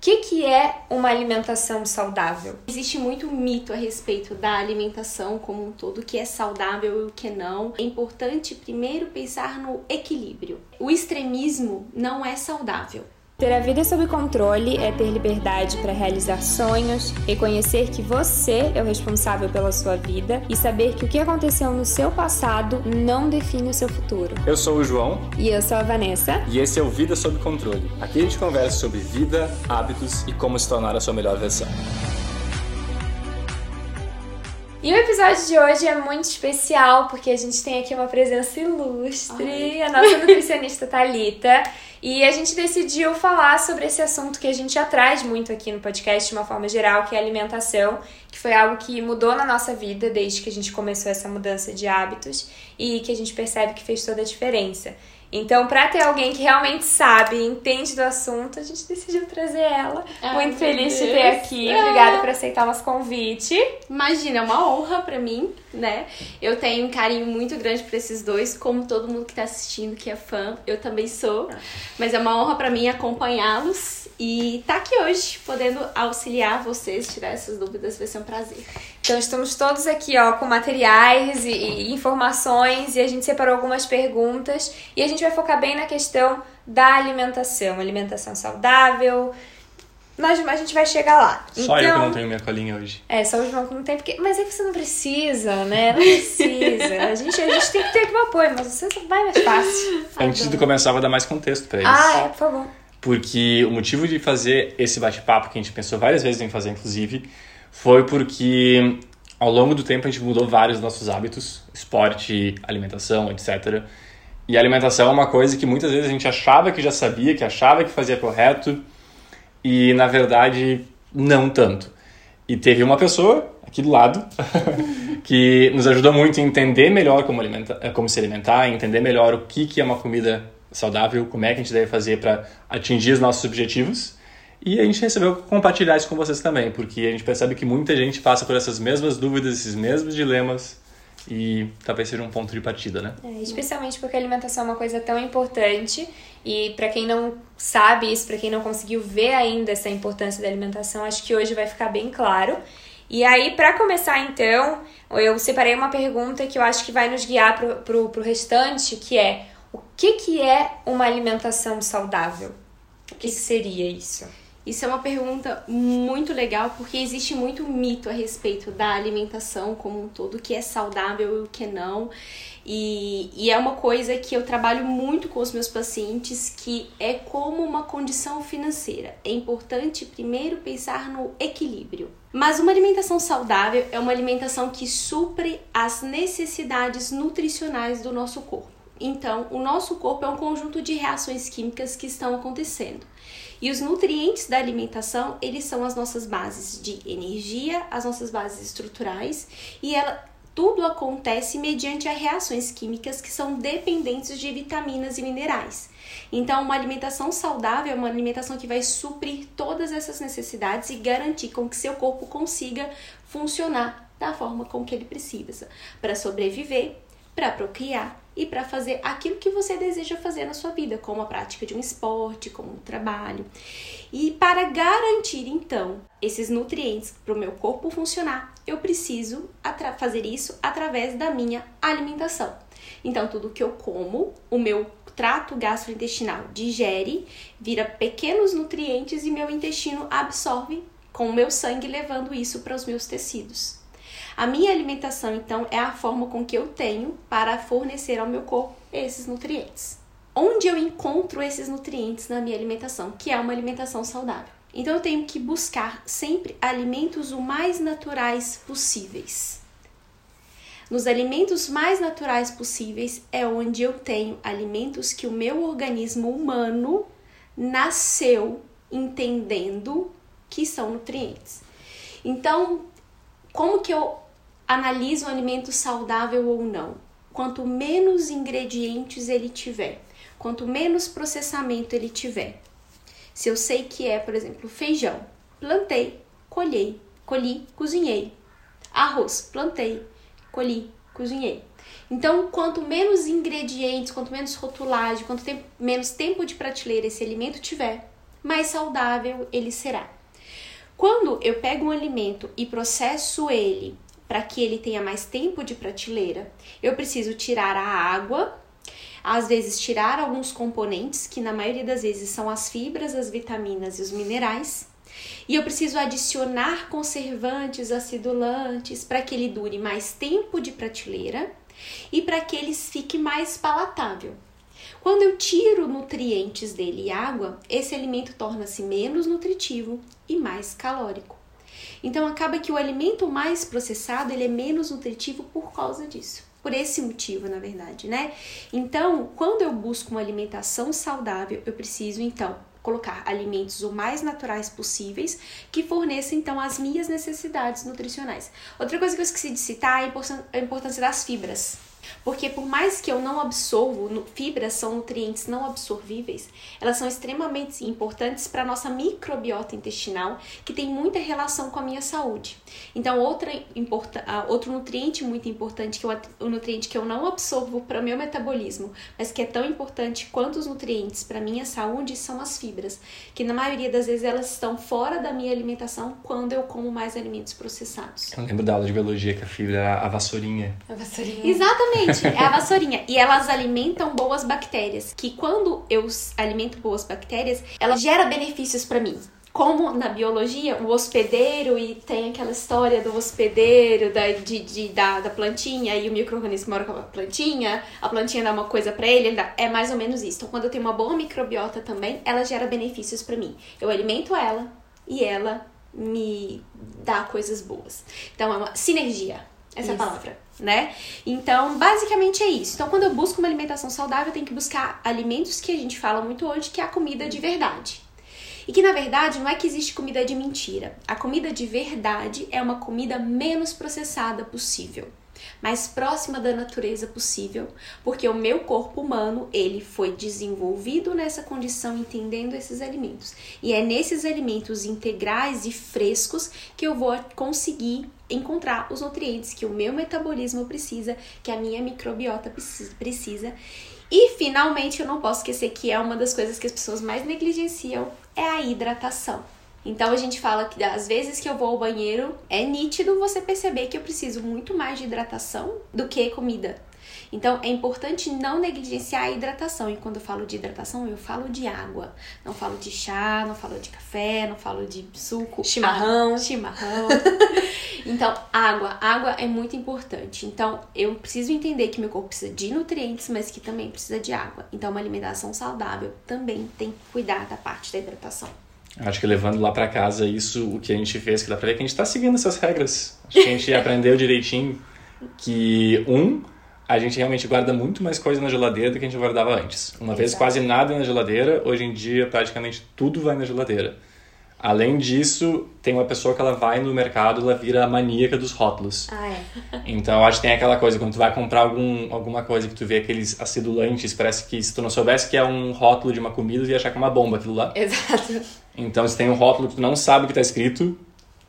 que, que é uma alimentação saudável? Existe muito mito a respeito da alimentação como um todo, o que é saudável e o que não. É importante primeiro pensar no equilíbrio. O extremismo não é saudável. Ter a vida sob controle é ter liberdade para realizar sonhos, reconhecer que você é o responsável pela sua vida e saber que o que aconteceu no seu passado não define o seu futuro. Eu sou o João. E eu sou a Vanessa. E esse é o Vida Sob Controle. Aqui a gente conversa sobre vida, hábitos e como se tornar a sua melhor versão. E o episódio de hoje é muito especial porque a gente tem aqui uma presença ilustre, Ai. a nossa nutricionista Talita. E a gente decidiu falar sobre esse assunto que a gente já traz muito aqui no podcast de uma forma geral, que é alimentação, que foi algo que mudou na nossa vida desde que a gente começou essa mudança de hábitos e que a gente percebe que fez toda a diferença. Então, para ter alguém que realmente sabe e entende do assunto, a gente decidiu trazer ela. Ai, Muito feliz de ter aqui. É. Obrigada por aceitar nosso convite. Imagina, é uma honra para mim, né? Eu tenho um carinho muito grande por esses dois, como todo mundo que tá assistindo, que é fã, eu também sou. Mas é uma honra para mim acompanhá-los e tá aqui hoje, podendo auxiliar vocês, tirar essas dúvidas, vai ser um prazer. Então estamos todos aqui, ó, com materiais e, e, informações e a gente separou algumas perguntas e a gente vai focar bem na questão da alimentação, alimentação saudável. Nós, a gente vai chegar lá. Só então, eu que não tenho minha colinha hoje. É, só o João que não tem, porque. Mas é que você não precisa, né? Não precisa. A gente, a gente tem que ter aqui o apoio, mas você vai mais fácil. Antes de começar, vou dar mais contexto pra eles. Ah, é, por favor. Porque o motivo de fazer esse bate-papo, que a gente pensou várias vezes em fazer, inclusive, foi porque ao longo do tempo a gente mudou vários nossos hábitos, esporte, alimentação, etc. E alimentação é uma coisa que muitas vezes a gente achava que já sabia, que achava que fazia correto, e na verdade não tanto. E teve uma pessoa aqui do lado que nos ajudou muito a entender melhor como, alimenta, como se alimentar, entender melhor o que, que é uma comida saudável, como é que a gente deve fazer para atingir os nossos objetivos. E a gente resolveu compartilhar isso com vocês também, porque a gente percebe que muita gente passa por essas mesmas dúvidas, esses mesmos dilemas, e talvez seja um ponto de partida, né? É, especialmente porque a alimentação é uma coisa tão importante e para quem não sabe isso, para quem não conseguiu ver ainda essa importância da alimentação, acho que hoje vai ficar bem claro. E aí, para começar então, eu separei uma pergunta que eu acho que vai nos guiar pro, pro, pro restante, que é que, que é uma alimentação saudável? O que, seria isso? Isso é uma pergunta muito legal porque existe muito mito a respeito da alimentação como um todo, o que é saudável e o que não. E, e é uma coisa que eu trabalho muito com os meus pacientes, que é como uma condição financeira. É importante primeiro pensar no equilíbrio. Mas uma alimentação saudável é uma alimentação que supre as necessidades nutricionais do nosso corpo. Então, o nosso corpo é um conjunto de reações químicas que estão acontecendo. E os nutrientes da alimentação, eles são as nossas bases de energia, as nossas bases estruturais, e ela, tudo acontece mediante as reações químicas que são dependentes de vitaminas e minerais. Então, uma alimentação saudável é uma alimentação que vai suprir todas essas necessidades e garantir com que seu corpo consiga funcionar da forma com que ele precisa para sobreviver, para procriar e para fazer aquilo que você deseja fazer na sua vida, como a prática de um esporte, como um trabalho. E para garantir então esses nutrientes para o meu corpo funcionar, eu preciso fazer isso através da minha alimentação. Então, tudo que eu como, o meu trato gastrointestinal digere, vira pequenos nutrientes e meu intestino absorve com o meu sangue, levando isso para os meus tecidos. A minha alimentação, então, é a forma com que eu tenho para fornecer ao meu corpo esses nutrientes. Onde eu encontro esses nutrientes na minha alimentação, que é uma alimentação saudável? Então eu tenho que buscar sempre alimentos o mais naturais possíveis. Nos alimentos mais naturais possíveis é onde eu tenho alimentos que o meu organismo humano nasceu entendendo que são nutrientes. Então, como que eu analisa um alimento saudável ou não. Quanto menos ingredientes ele tiver, quanto menos processamento ele tiver. Se eu sei que é, por exemplo, feijão, plantei, colhei, colhi, cozinhei. Arroz, plantei, colhi, cozinhei. Então, quanto menos ingredientes, quanto menos rotulagem, quanto menos tempo de prateleira esse alimento tiver, mais saudável ele será. Quando eu pego um alimento e processo ele para que ele tenha mais tempo de prateleira, eu preciso tirar a água, às vezes tirar alguns componentes, que na maioria das vezes são as fibras, as vitaminas e os minerais, e eu preciso adicionar conservantes, acidulantes, para que ele dure mais tempo de prateleira e para que ele fique mais palatável. Quando eu tiro nutrientes dele e água, esse alimento torna-se menos nutritivo e mais calórico. Então acaba que o alimento mais processado ele é menos nutritivo por causa disso. Por esse motivo, na verdade, né? Então, quando eu busco uma alimentação saudável, eu preciso então colocar alimentos o mais naturais possíveis que forneçam então as minhas necessidades nutricionais. Outra coisa que eu esqueci de citar é a importância das fibras. Porque por mais que eu não absorvo, fibras são nutrientes não absorvíveis, elas são extremamente importantes para a nossa microbiota intestinal, que tem muita relação com a minha saúde. Então, outra importa, outro nutriente muito importante, que é o nutriente que eu não absorvo para o meu metabolismo, mas que é tão importante quanto os nutrientes para a minha saúde, são as fibras, que na maioria das vezes elas estão fora da minha alimentação quando eu como mais alimentos processados. Eu lembro da aula de biologia que a fibra era a vassourinha. A vassourinha. Exatamente. Exatamente, é a vassourinha. E elas alimentam boas bactérias. Que quando eu alimento boas bactérias, ela gera benefícios para mim como na biologia, o hospedeiro, e tem aquela história do hospedeiro, da, de, de da, da plantinha, e o microorganismo mora com a plantinha, a plantinha dá uma coisa para ele, ele dá, é mais ou menos isso. Então, quando eu tenho uma boa microbiota também, ela gera benefícios para mim. Eu alimento ela e ela me dá coisas boas. Então, é uma sinergia, essa é a palavra né? Então, basicamente é isso. Então, quando eu busco uma alimentação saudável, eu tenho que buscar alimentos que a gente fala muito hoje, que é a comida de verdade. E que na verdade não é que existe comida de mentira. A comida de verdade é uma comida menos processada possível mais próxima da natureza possível, porque o meu corpo humano, ele foi desenvolvido nessa condição entendendo esses alimentos. E é nesses alimentos integrais e frescos que eu vou conseguir encontrar os nutrientes que o meu metabolismo precisa, que a minha microbiota precisa. E finalmente, eu não posso esquecer que é uma das coisas que as pessoas mais negligenciam é a hidratação. Então a gente fala que às vezes que eu vou ao banheiro, é nítido você perceber que eu preciso muito mais de hidratação do que comida. Então é importante não negligenciar a hidratação. E quando eu falo de hidratação, eu falo de água. Não falo de chá, não falo de café, não falo de suco. Chimarrão. Chimarrão. então, água. Água é muito importante. Então, eu preciso entender que meu corpo precisa de nutrientes, mas que também precisa de água. Então, uma alimentação saudável também tem que cuidar da parte da hidratação. Acho que levando lá para casa isso, o que a gente fez, que dá pra ver que a gente tá seguindo essas regras. Acho que a gente aprendeu direitinho que, um, a gente realmente guarda muito mais coisa na geladeira do que a gente guardava antes. Uma Exato. vez quase nada na geladeira, hoje em dia praticamente tudo vai na geladeira. Além disso, tem uma pessoa que ela vai no mercado, ela vira a maníaca dos rótulos. Ah, é. Então, acho que tem aquela coisa, quando tu vai comprar algum, alguma coisa que tu vê aqueles acidulantes, parece que se tu não soubesse que é um rótulo de uma comida, tu ia achar que é uma bomba aquilo lá. Exato. Então, se tem um rótulo que tu não sabe o que tá escrito...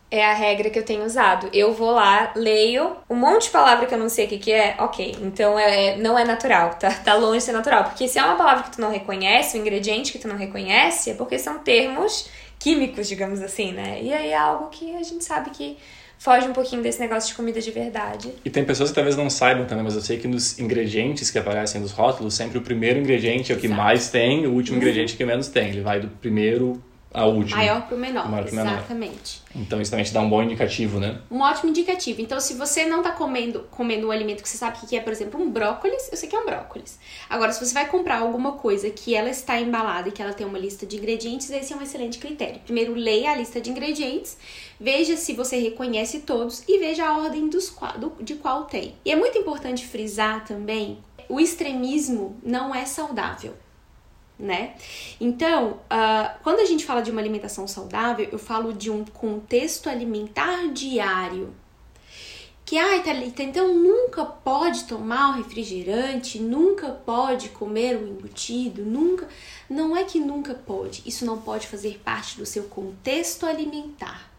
É a regra que eu tenho usado. Eu vou lá, leio, um monte de palavra que eu não sei o que, que é, ok. Então, é, não é natural, tá, tá longe de ser natural. Porque se é uma palavra que tu não reconhece, um ingrediente que tu não reconhece, é porque são termos químicos, digamos assim, né? E aí é algo que a gente sabe que foge um pouquinho desse negócio de comida de verdade. E tem pessoas que talvez não saibam também, mas eu sei que nos ingredientes que aparecem nos rótulos, sempre o primeiro ingrediente é o que Exato. mais tem, o último uhum. ingrediente é que menos tem. Ele vai do primeiro a última. Maior para o menor, exatamente. Menor. Então isso também te dá um bom indicativo, né? Um ótimo indicativo. Então se você não está comendo, comendo um alimento que você sabe que é, por exemplo, um brócolis, eu sei que é um brócolis. Agora, se você vai comprar alguma coisa que ela está embalada e que ela tem uma lista de ingredientes, esse é um excelente critério. Primeiro, leia a lista de ingredientes, veja se você reconhece todos e veja a ordem dos, de qual tem. E é muito importante frisar também, o extremismo não é saudável né? Então, uh, quando a gente fala de uma alimentação saudável, eu falo de um contexto alimentar diário. Que, ai, Thalita, então nunca pode tomar o refrigerante, nunca pode comer o embutido, nunca. Não é que nunca pode, isso não pode fazer parte do seu contexto alimentar.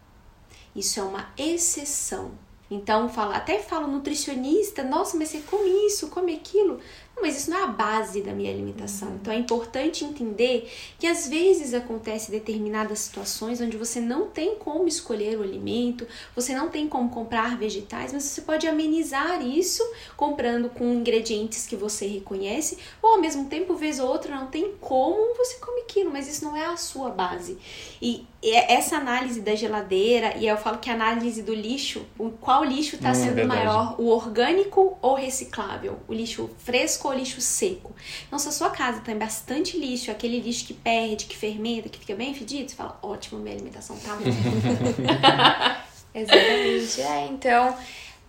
Isso é uma exceção. Então, fala, até falo nutricionista, nossa, mas você come isso, come aquilo. Mas isso não é a base da minha alimentação. Então é importante entender que às vezes acontece determinadas situações onde você não tem como escolher o alimento, você não tem como comprar vegetais, mas você pode amenizar isso comprando com ingredientes que você reconhece, ou ao mesmo tempo, vez ou outra, não tem como você come aquilo, mas isso não é a sua base. E essa análise da geladeira, e eu falo que a análise do lixo, o qual lixo está hum, sendo verdade. maior, o orgânico ou reciclável, o lixo fresco ou lixo seco. Então, se a sua casa tem bastante lixo, aquele lixo que perde, que fermenta, que fica bem fedido, você fala, ótimo, minha alimentação tá boa. Exatamente. É, então,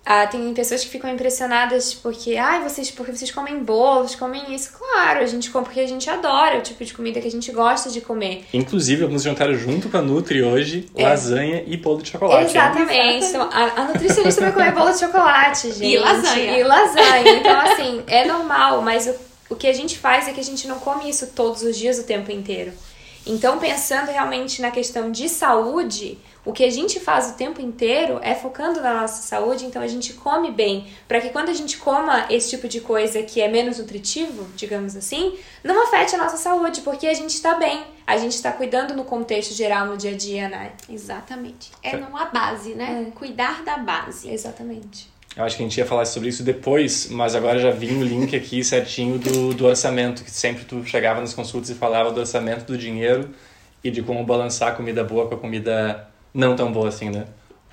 ah, tem pessoas que ficam impressionadas porque, ai, vocês, porque vocês comem bolos, comem isso. Claro, a gente come porque a gente adora o tipo de comida que a gente gosta de comer. Inclusive, vamos jantar junto com a Nutri hoje, é. lasanha e bolo de chocolate. Exatamente. Então, a, a, nutricionista vai comer bolo de chocolate, gente. E lasanha. E lasanha. Então, assim, é normal, mas o, o que a gente faz é que a gente não come isso todos os dias o tempo inteiro. Então, pensando realmente na questão de saúde, o que a gente faz o tempo inteiro é focando na nossa saúde, então a gente come bem, para que quando a gente coma esse tipo de coisa que é menos nutritivo, digamos assim, não afete a nossa saúde, porque a gente está bem, a gente está cuidando no contexto geral no dia a dia, né? Exatamente. É não a base, né? É. Cuidar da base. Exatamente. Eu acho que a gente ia falar sobre isso depois, mas agora já vi o link aqui certinho do, do orçamento, que sempre tu chegava nas consultas e falava do orçamento do dinheiro e de como balançar a comida boa com a comida não tão boa assim, né?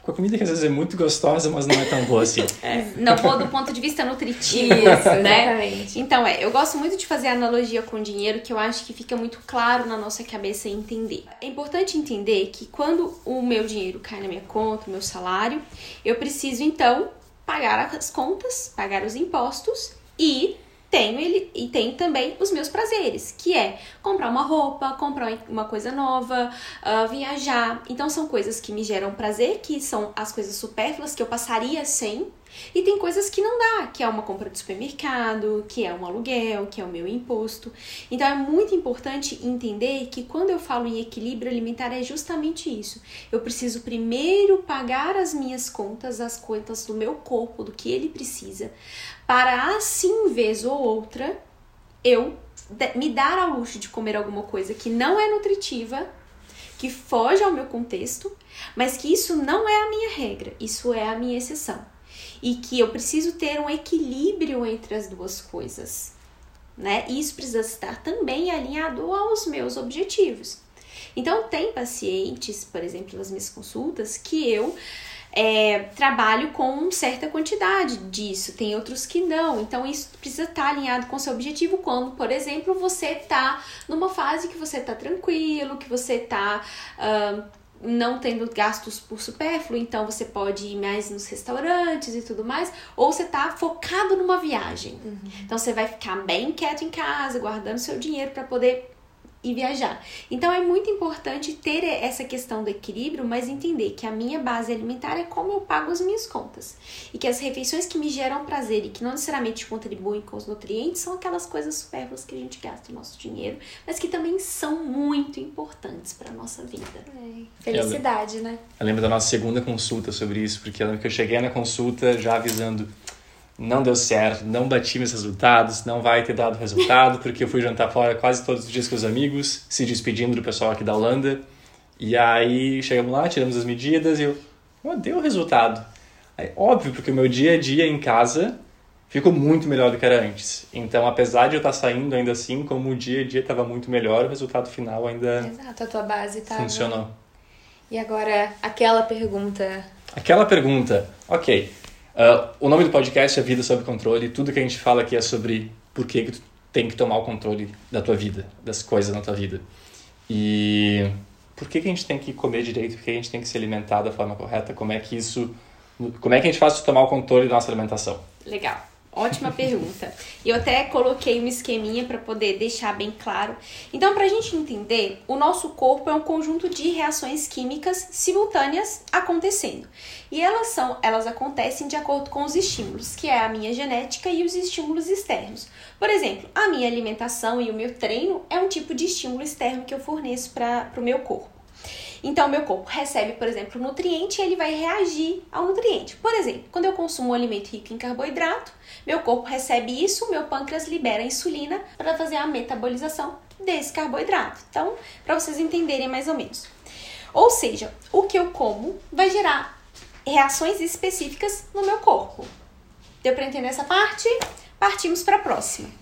Com a comida que às vezes é muito gostosa, mas não é tão boa assim. É, não boa do ponto de vista nutritivo, Isso, né? Exatamente. Então, é, eu gosto muito de fazer analogia com dinheiro, que eu acho que fica muito claro na nossa cabeça entender. É importante entender que quando o meu dinheiro cai na minha conta, o meu salário, eu preciso então pagar as contas, pagar os impostos e tenho ele e tem também os meus prazeres, que é comprar uma roupa, comprar uma coisa nova, uh, viajar. Então são coisas que me geram prazer, que são as coisas supérfluas que eu passaria sem e tem coisas que não dá, que é uma compra de supermercado, que é um aluguel, que é o meu imposto. Então é muito importante entender que quando eu falo em equilíbrio alimentar é justamente isso. Eu preciso primeiro pagar as minhas contas, as contas do meu corpo, do que ele precisa, para assim, vez ou outra, eu me dar ao luxo de comer alguma coisa que não é nutritiva, que foge ao meu contexto, mas que isso não é a minha regra, isso é a minha exceção e que eu preciso ter um equilíbrio entre as duas coisas, né? E isso precisa estar também alinhado aos meus objetivos. Então, tem pacientes, por exemplo, nas minhas consultas, que eu é, trabalho com certa quantidade disso, tem outros que não. Então, isso precisa estar alinhado com o seu objetivo quando, por exemplo, você está numa fase que você está tranquilo, que você está. Uh, não tendo gastos por supérfluo, então você pode ir mais nos restaurantes e tudo mais, ou você tá focado numa viagem. Uhum. Então você vai ficar bem quieto em casa, guardando seu dinheiro para poder e viajar. Então é muito importante ter essa questão do equilíbrio, mas entender que a minha base alimentar é como eu pago as minhas contas. E que as refeições que me geram prazer e que não necessariamente contribuem com os nutrientes são aquelas coisas supérfluas que a gente gasta o nosso dinheiro, mas que também são muito importantes para nossa vida. É. Felicidade, eu, né? Eu lembro da nossa segunda consulta sobre isso, porque eu lembro que eu cheguei na consulta já avisando não deu certo, não bati meus resultados, não vai ter dado resultado, porque eu fui jantar fora quase todos os dias com os amigos, se despedindo do pessoal aqui da Holanda. E aí chegamos lá, tiramos as medidas e eu, oh, deu resultado. Aí, óbvio, porque o meu dia a dia em casa ficou muito melhor do que era antes. Então, apesar de eu estar saindo ainda assim, como o dia a dia estava muito melhor, o resultado final ainda Exato, a tua base tá funcionou. E agora, aquela pergunta. Aquela pergunta, ok. Uh, o nome do podcast é Vida Sob Controle. Tudo que a gente fala aqui é sobre por que, que tu tem que tomar o controle da tua vida, das coisas na tua vida. E por que, que a gente tem que comer direito, por que a gente tem que se alimentar da forma correta, como é que isso... Como é que a gente faz para tomar o controle da nossa alimentação? Legal. Ótima pergunta. Eu até coloquei um esqueminha para poder deixar bem claro. Então, para a gente entender, o nosso corpo é um conjunto de reações químicas simultâneas acontecendo. E elas são, elas acontecem de acordo com os estímulos, que é a minha genética e os estímulos externos. Por exemplo, a minha alimentação e o meu treino é um tipo de estímulo externo que eu forneço para o meu corpo. Então, meu corpo recebe, por exemplo, nutriente e ele vai reagir ao nutriente. Por exemplo, quando eu consumo um alimento rico em carboidrato, meu corpo recebe isso, meu pâncreas libera insulina para fazer a metabolização desse carboidrato. Então, para vocês entenderem mais ou menos. Ou seja, o que eu como vai gerar reações específicas no meu corpo. Deu para entender essa parte? Partimos para a próxima.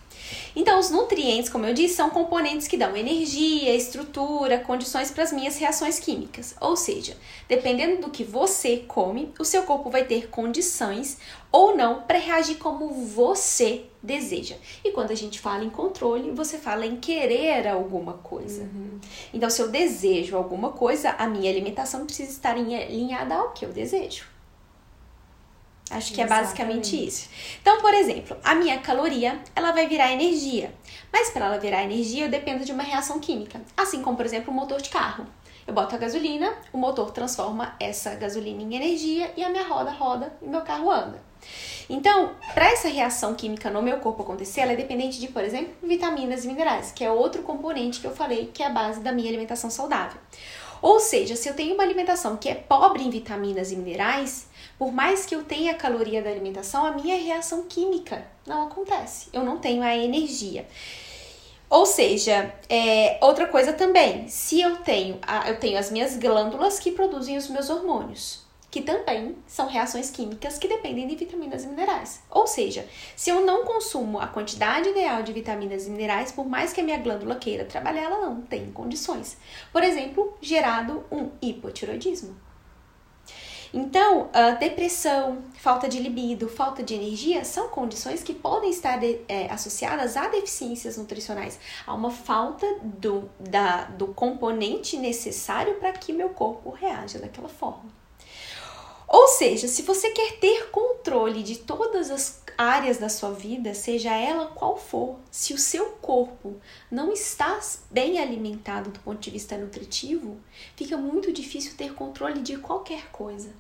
Então, os nutrientes, como eu disse, são componentes que dão energia, estrutura, condições para as minhas reações químicas. Ou seja, dependendo do que você come, o seu corpo vai ter condições ou não para reagir como você deseja. E quando a gente fala em controle, você fala em querer alguma coisa. Uhum. Então, se eu desejo alguma coisa, a minha alimentação precisa estar alinhada ao que eu desejo. Acho que Exatamente. é basicamente isso. Então, por exemplo, a minha caloria, ela vai virar energia. Mas para ela virar energia, eu dependo de uma reação química. Assim como, por exemplo, o motor de carro. Eu boto a gasolina, o motor transforma essa gasolina em energia e a minha roda roda e meu carro anda. Então, para essa reação química no meu corpo acontecer, ela é dependente de, por exemplo, vitaminas e minerais, que é outro componente que eu falei que é a base da minha alimentação saudável. Ou seja, se eu tenho uma alimentação que é pobre em vitaminas e minerais, por mais que eu tenha a caloria da alimentação, a minha reação química não acontece. Eu não tenho a energia. Ou seja, é, outra coisa também, se eu tenho, a, eu tenho as minhas glândulas que produzem os meus hormônios que também são reações químicas que dependem de vitaminas e minerais. Ou seja, se eu não consumo a quantidade ideal de vitaminas e minerais, por mais que a minha glândula queira trabalhar, ela não tem condições. Por exemplo, gerado um hipotiroidismo. Então, a depressão, falta de libido, falta de energia são condições que podem estar de, é, associadas a deficiências nutricionais, a uma falta do, da, do componente necessário para que meu corpo reaja daquela forma. Ou seja, se você quer ter controle de todas as áreas da sua vida, seja ela qual for, se o seu corpo não está bem alimentado do ponto de vista nutritivo, fica muito difícil ter controle de qualquer coisa.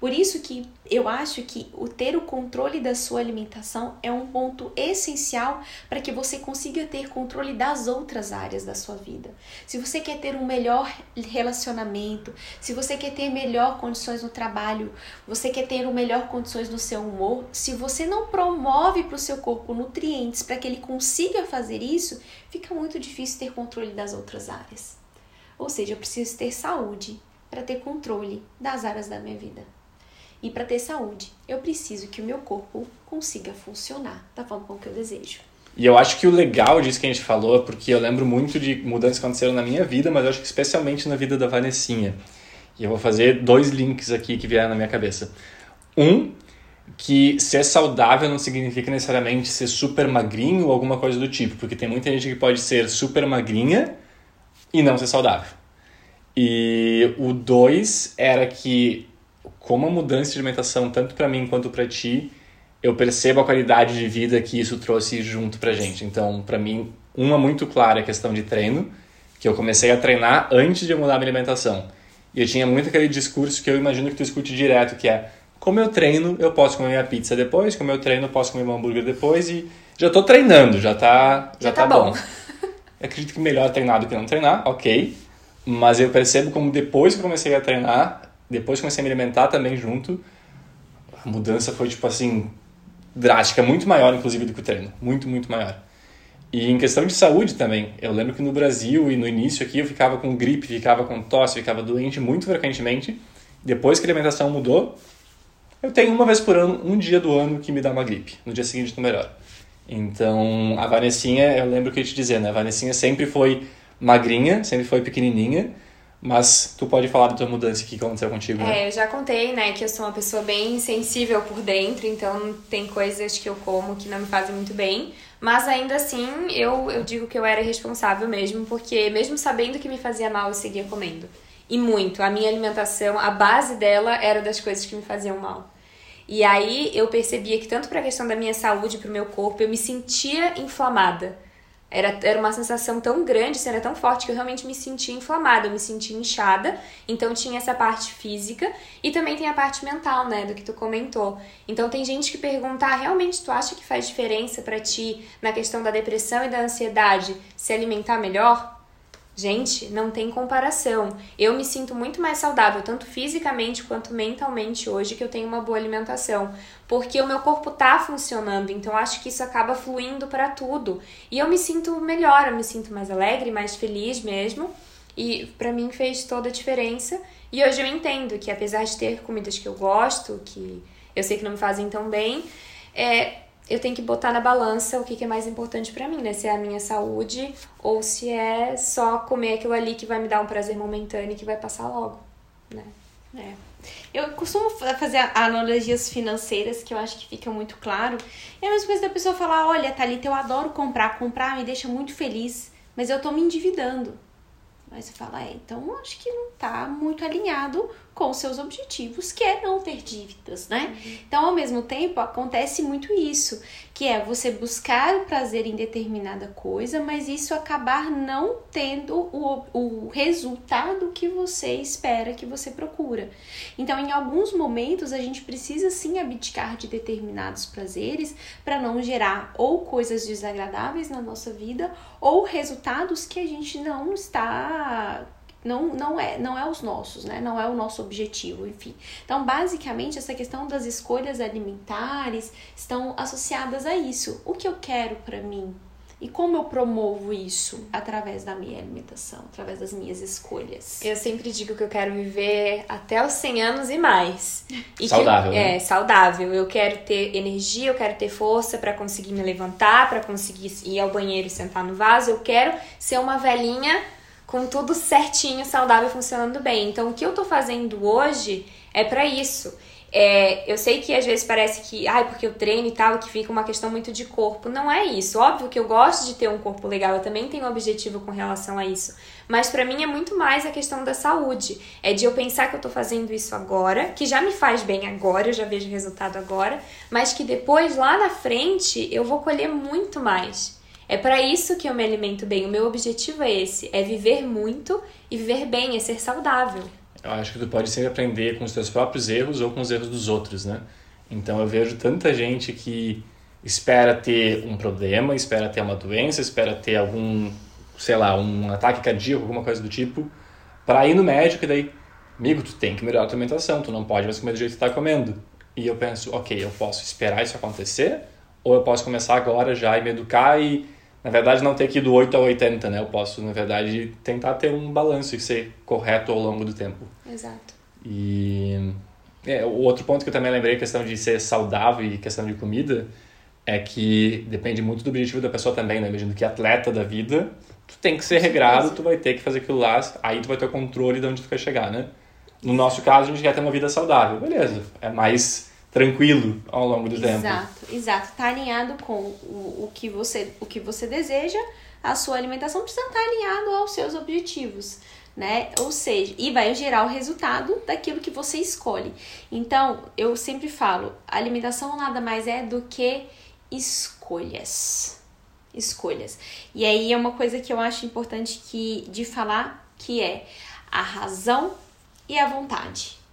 Por isso que eu acho que o ter o controle da sua alimentação é um ponto essencial para que você consiga ter controle das outras áreas da sua vida. Se você quer ter um melhor relacionamento, se você quer ter melhor condições no trabalho, você quer ter um melhor condições no seu humor, se você não promove para o seu corpo nutrientes para que ele consiga fazer isso, fica muito difícil ter controle das outras áreas. Ou seja, eu preciso ter saúde para ter controle das áreas da minha vida. E para ter saúde, eu preciso que o meu corpo consiga funcionar da forma como que eu desejo. E eu acho que o legal disso que a gente falou é porque eu lembro muito de mudanças que aconteceram na minha vida, mas eu acho que especialmente na vida da Vanessinha. E eu vou fazer dois links aqui que vieram na minha cabeça. Um, que ser saudável não significa necessariamente ser super magrinho ou alguma coisa do tipo, porque tem muita gente que pode ser super magrinha e não ser saudável. E o dois era que como a mudança de alimentação, tanto para mim quanto para ti, eu percebo a qualidade de vida que isso trouxe junto pra gente. Então, para mim, uma muito clara é a questão de treino, que eu comecei a treinar antes de eu mudar minha alimentação. E eu tinha muito aquele discurso que eu imagino que tu escute direto, que é como eu treino, eu posso comer minha pizza depois, como eu treino, eu posso comer meu hambúrguer depois e já tô treinando, já tá, já, já tá, tá bom. bom. acredito que melhor treinar do que não treinar, ok. Mas eu percebo como depois que eu comecei a treinar, depois comecei a me alimentar também junto, a mudança foi, tipo assim, drástica, muito maior, inclusive, do que o treino. Muito, muito maior. E em questão de saúde também, eu lembro que no Brasil e no início aqui eu ficava com gripe, ficava com tosse, ficava doente muito frequentemente. Depois que a alimentação mudou, eu tenho uma vez por ano, um dia do ano que me dá uma gripe. No dia seguinte estou melhor. Então, a Vanessinha, eu lembro que eu te dizer, né? A Vanessinha sempre foi magrinha, sempre foi pequenininha, mas tu pode falar da tua mudança, que aconteceu contigo, né? É, eu já contei, né, que eu sou uma pessoa bem sensível por dentro, então tem coisas que eu como que não me fazem muito bem. Mas ainda assim, eu, eu digo que eu era responsável mesmo, porque mesmo sabendo que me fazia mal, eu seguia comendo. E muito. A minha alimentação, a base dela era das coisas que me faziam mal. E aí eu percebia que tanto para a questão da minha saúde, para o meu corpo, eu me sentia inflamada. Era, era uma sensação tão grande, era tão forte que eu realmente me sentia inflamada, eu me sentia inchada. Então tinha essa parte física e também tem a parte mental, né, do que tu comentou. Então tem gente que pergunta: ah, realmente tu acha que faz diferença para ti na questão da depressão e da ansiedade se alimentar melhor? Gente, não tem comparação. Eu me sinto muito mais saudável, tanto fisicamente quanto mentalmente hoje, que eu tenho uma boa alimentação. Porque o meu corpo tá funcionando, então acho que isso acaba fluindo para tudo. E eu me sinto melhor, eu me sinto mais alegre, mais feliz mesmo. E para mim fez toda a diferença. E hoje eu entendo que apesar de ter comidas que eu gosto, que eu sei que não me fazem tão bem, é, eu tenho que botar na balança o que, que é mais importante para mim, né? Se é a minha saúde ou se é só comer aquilo ali que vai me dar um prazer momentâneo e que vai passar logo, né? É. Eu costumo fazer analogias financeiras que eu acho que fica muito claro. É a mesma coisa da pessoa falar: olha, Thalita, eu adoro comprar, comprar me deixa muito feliz, mas eu tô me endividando. Aí você fala, é, então acho que não tá muito alinhado com seus objetivos, que é não ter dívidas, né? Uhum. Então, ao mesmo tempo, acontece muito isso, que é você buscar o prazer em determinada coisa, mas isso acabar não tendo o, o resultado que você espera, que você procura. Então, em alguns momentos, a gente precisa sim abdicar de determinados prazeres para não gerar ou coisas desagradáveis na nossa vida ou resultados que a gente não está não, não, é, não é os nossos, né? Não é o nosso objetivo, enfim. Então, basicamente, essa questão das escolhas alimentares estão associadas a isso. O que eu quero para mim? E como eu promovo isso? Através da minha alimentação, através das minhas escolhas. Eu sempre digo que eu quero viver até os 100 anos e mais. E saudável. Que, né? É, saudável. Eu quero ter energia, eu quero ter força para conseguir me levantar, para conseguir ir ao banheiro e sentar no vaso. Eu quero ser uma velhinha com tudo certinho, saudável, funcionando bem. Então, o que eu tô fazendo hoje é para isso. É, eu sei que às vezes parece que, ai, porque eu treino e tal, que fica uma questão muito de corpo. Não é isso. Óbvio que eu gosto de ter um corpo legal, eu também tenho um objetivo com relação a isso. Mas para mim é muito mais a questão da saúde. É de eu pensar que eu tô fazendo isso agora, que já me faz bem agora, eu já vejo resultado agora, mas que depois, lá na frente, eu vou colher muito mais. É para isso que eu me alimento bem. O meu objetivo é esse, é viver muito e viver bem, é ser saudável. Eu acho que tu pode sempre aprender com os teus próprios erros ou com os erros dos outros, né? Então eu vejo tanta gente que espera ter um problema, espera ter uma doença, espera ter algum, sei lá, um ataque cardíaco, alguma coisa do tipo, para ir no médico e daí, amigo, tu tem que melhorar a tua alimentação, tu não pode mais comer do jeito que tu tá comendo. E eu penso, ok, eu posso esperar isso acontecer, ou eu posso começar agora já e me educar e na verdade, não ter que ir do 8 a 80, né? Eu posso, na verdade, tentar ter um balanço e ser correto ao longo do tempo. Exato. E é, o outro ponto que eu também lembrei, questão de ser saudável e questão de comida, é que depende muito do objetivo da pessoa também, né? Imagino que atleta da vida, tu tem que ser regrado, tu vai ter que fazer aquilo lá, aí tu vai ter o controle de onde tu quer chegar, né? No nosso caso, a gente quer ter uma vida saudável, beleza. É mais tranquilo ao longo do exato, tempo. Exato, exato. Tá alinhado com o, o, que você, o que você deseja, a sua alimentação precisa estar alinhado aos seus objetivos, né? Ou seja, e vai gerar o resultado daquilo que você escolhe. Então, eu sempre falo, alimentação nada mais é do que escolhas. Escolhas. E aí é uma coisa que eu acho importante que de falar, que é a razão e a vontade.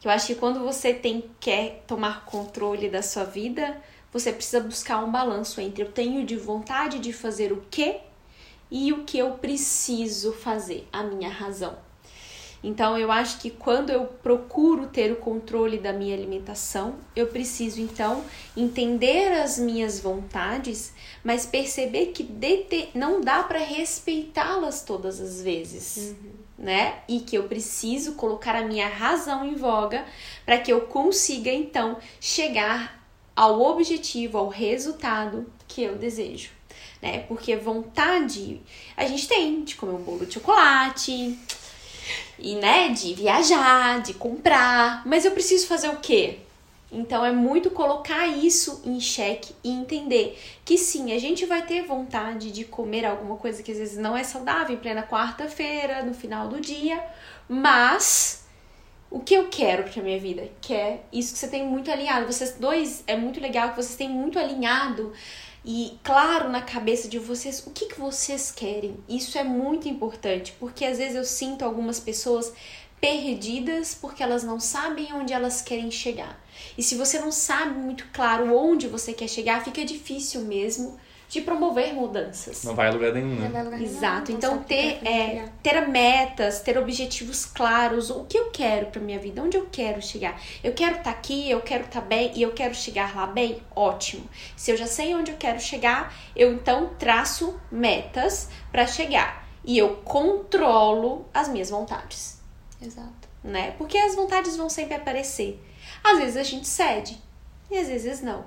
Que eu acho que quando você tem quer tomar controle da sua vida, você precisa buscar um balanço entre eu tenho de vontade de fazer o que e o que eu preciso fazer, a minha razão. Então eu acho que quando eu procuro ter o controle da minha alimentação, eu preciso então entender as minhas vontades, mas perceber que não dá para respeitá-las todas as vezes. Uhum né? E que eu preciso colocar a minha razão em voga para que eu consiga então chegar ao objetivo, ao resultado que eu desejo, né? Porque vontade a gente tem de comer um bolo de chocolate e, né, de viajar, de comprar, mas eu preciso fazer o quê? Então é muito colocar isso em xeque e entender que sim, a gente vai ter vontade de comer alguma coisa que às vezes não é saudável em plena quarta-feira, no final do dia, mas o que eu quero pra minha vida? Que é isso que você tem muito alinhado. Vocês dois é muito legal que vocês têm muito alinhado e claro na cabeça de vocês o que, que vocês querem. Isso é muito importante, porque às vezes eu sinto algumas pessoas perdidas porque elas não sabem onde elas querem chegar. E se você não sabe muito claro onde você quer chegar, fica difícil mesmo de promover mudanças. Não vai a lugar nenhum, né? Lugar Exato. não, então ter é, ter metas, ter objetivos claros, o que eu quero para minha vida, onde eu quero chegar. Eu quero estar tá aqui, eu quero estar tá bem e eu quero chegar lá bem, ótimo. Se eu já sei onde eu quero chegar, eu então traço metas para chegar e eu controlo as minhas vontades. Exato. Né? Porque as vontades vão sempre aparecer. Às vezes a gente cede e às vezes não.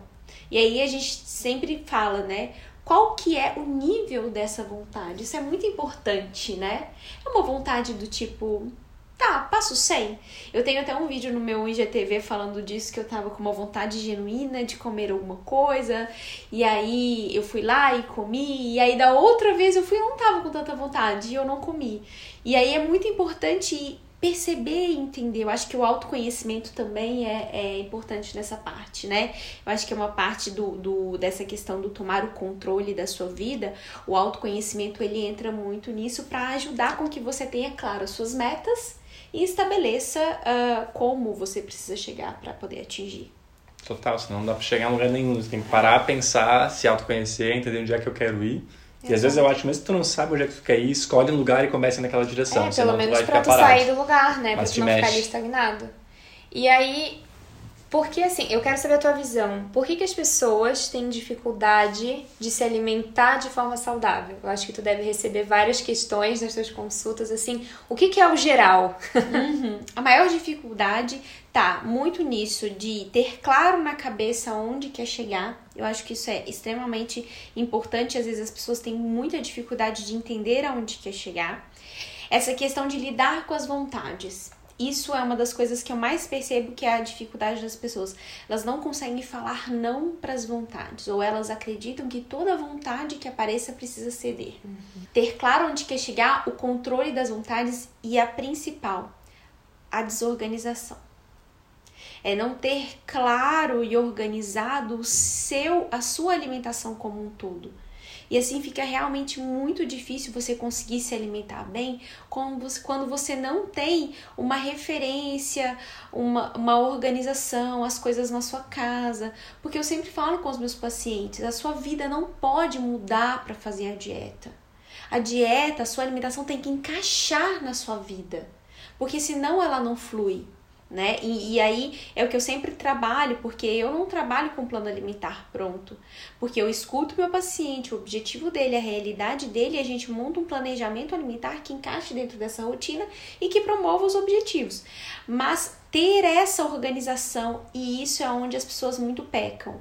E aí a gente sempre fala, né? qual que é o nível dessa vontade. Isso é muito importante, né? É uma vontade do tipo, tá, passo 100. Eu tenho até um vídeo no meu IGTV falando disso, que eu tava com uma vontade genuína de comer alguma coisa, e aí eu fui lá e comi, e aí da outra vez eu fui e não tava com tanta vontade, e eu não comi. E aí é muito importante perceber e entender. Eu acho que o autoconhecimento também é, é importante nessa parte, né? Eu acho que é uma parte do, do, dessa questão do tomar o controle da sua vida. O autoconhecimento ele entra muito nisso para ajudar com que você tenha claro as suas metas e estabeleça uh, como você precisa chegar para poder atingir. Total, senão não dá para chegar em lugar nenhum. Você tem que parar, pensar, se autoconhecer, entender onde é que eu quero ir e às vezes eu acho, mesmo que tu não sabe onde é que tu quer ir, escolhe um lugar e comece naquela direção. É, pelo menos pra tu parado. sair do lugar, né? Mas pra tu não mexe. ficar ali estagnado. E aí, porque assim, eu quero saber a tua visão. Por que, que as pessoas têm dificuldade de se alimentar de forma saudável? Eu acho que tu deve receber várias questões nas tuas consultas, assim, o que, que é o geral? Uhum. A maior dificuldade tá muito nisso de ter claro na cabeça onde quer chegar. Eu acho que isso é extremamente importante. Às vezes as pessoas têm muita dificuldade de entender aonde quer chegar. Essa questão de lidar com as vontades. Isso é uma das coisas que eu mais percebo que é a dificuldade das pessoas. Elas não conseguem falar não para as vontades, ou elas acreditam que toda vontade que apareça precisa ceder. Uhum. Ter claro onde quer chegar, o controle das vontades e a principal, a desorganização é não ter claro e organizado o seu, a sua alimentação como um todo. E assim fica realmente muito difícil você conseguir se alimentar bem quando você não tem uma referência, uma, uma organização, as coisas na sua casa. Porque eu sempre falo com os meus pacientes: a sua vida não pode mudar para fazer a dieta. A dieta, a sua alimentação tem que encaixar na sua vida, porque senão ela não flui né? E, e, aí é o que eu sempre trabalho, porque eu não trabalho com plano alimentar pronto, porque eu escuto meu paciente, o objetivo dele, a realidade dele, e a gente monta um planejamento alimentar que encaixe dentro dessa rotina e que promova os objetivos. Mas ter essa organização, e isso é onde as pessoas muito pecam,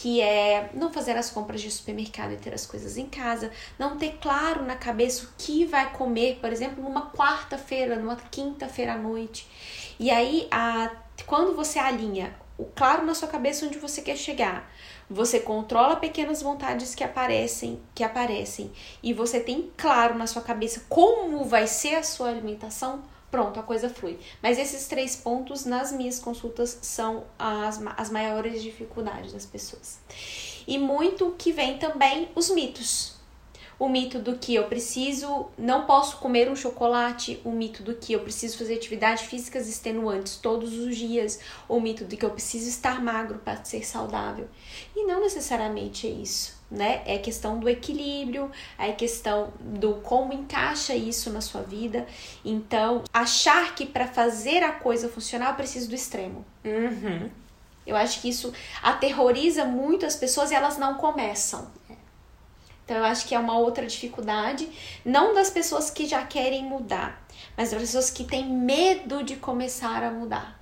que é não fazer as compras de supermercado e ter as coisas em casa, não ter claro na cabeça o que vai comer, por exemplo, numa quarta-feira, numa quinta-feira à noite. E aí, a, quando você alinha o claro na sua cabeça onde você quer chegar, você controla pequenas vontades que aparecem, que aparecem, e você tem claro na sua cabeça como vai ser a sua alimentação, pronto, a coisa flui. Mas esses três pontos nas minhas consultas são as, as maiores dificuldades das pessoas. E muito que vem também os mitos o mito do que eu preciso, não posso comer um chocolate, o mito do que eu preciso fazer atividades físicas extenuantes todos os dias, o mito de que eu preciso estar magro para ser saudável. E não necessariamente é isso, né? É questão do equilíbrio, é questão do como encaixa isso na sua vida. Então, achar que para fazer a coisa funcionar eu preciso do extremo. Uhum. Eu acho que isso aterroriza muito as pessoas e elas não começam. Então eu acho que é uma outra dificuldade, não das pessoas que já querem mudar, mas das pessoas que têm medo de começar a mudar.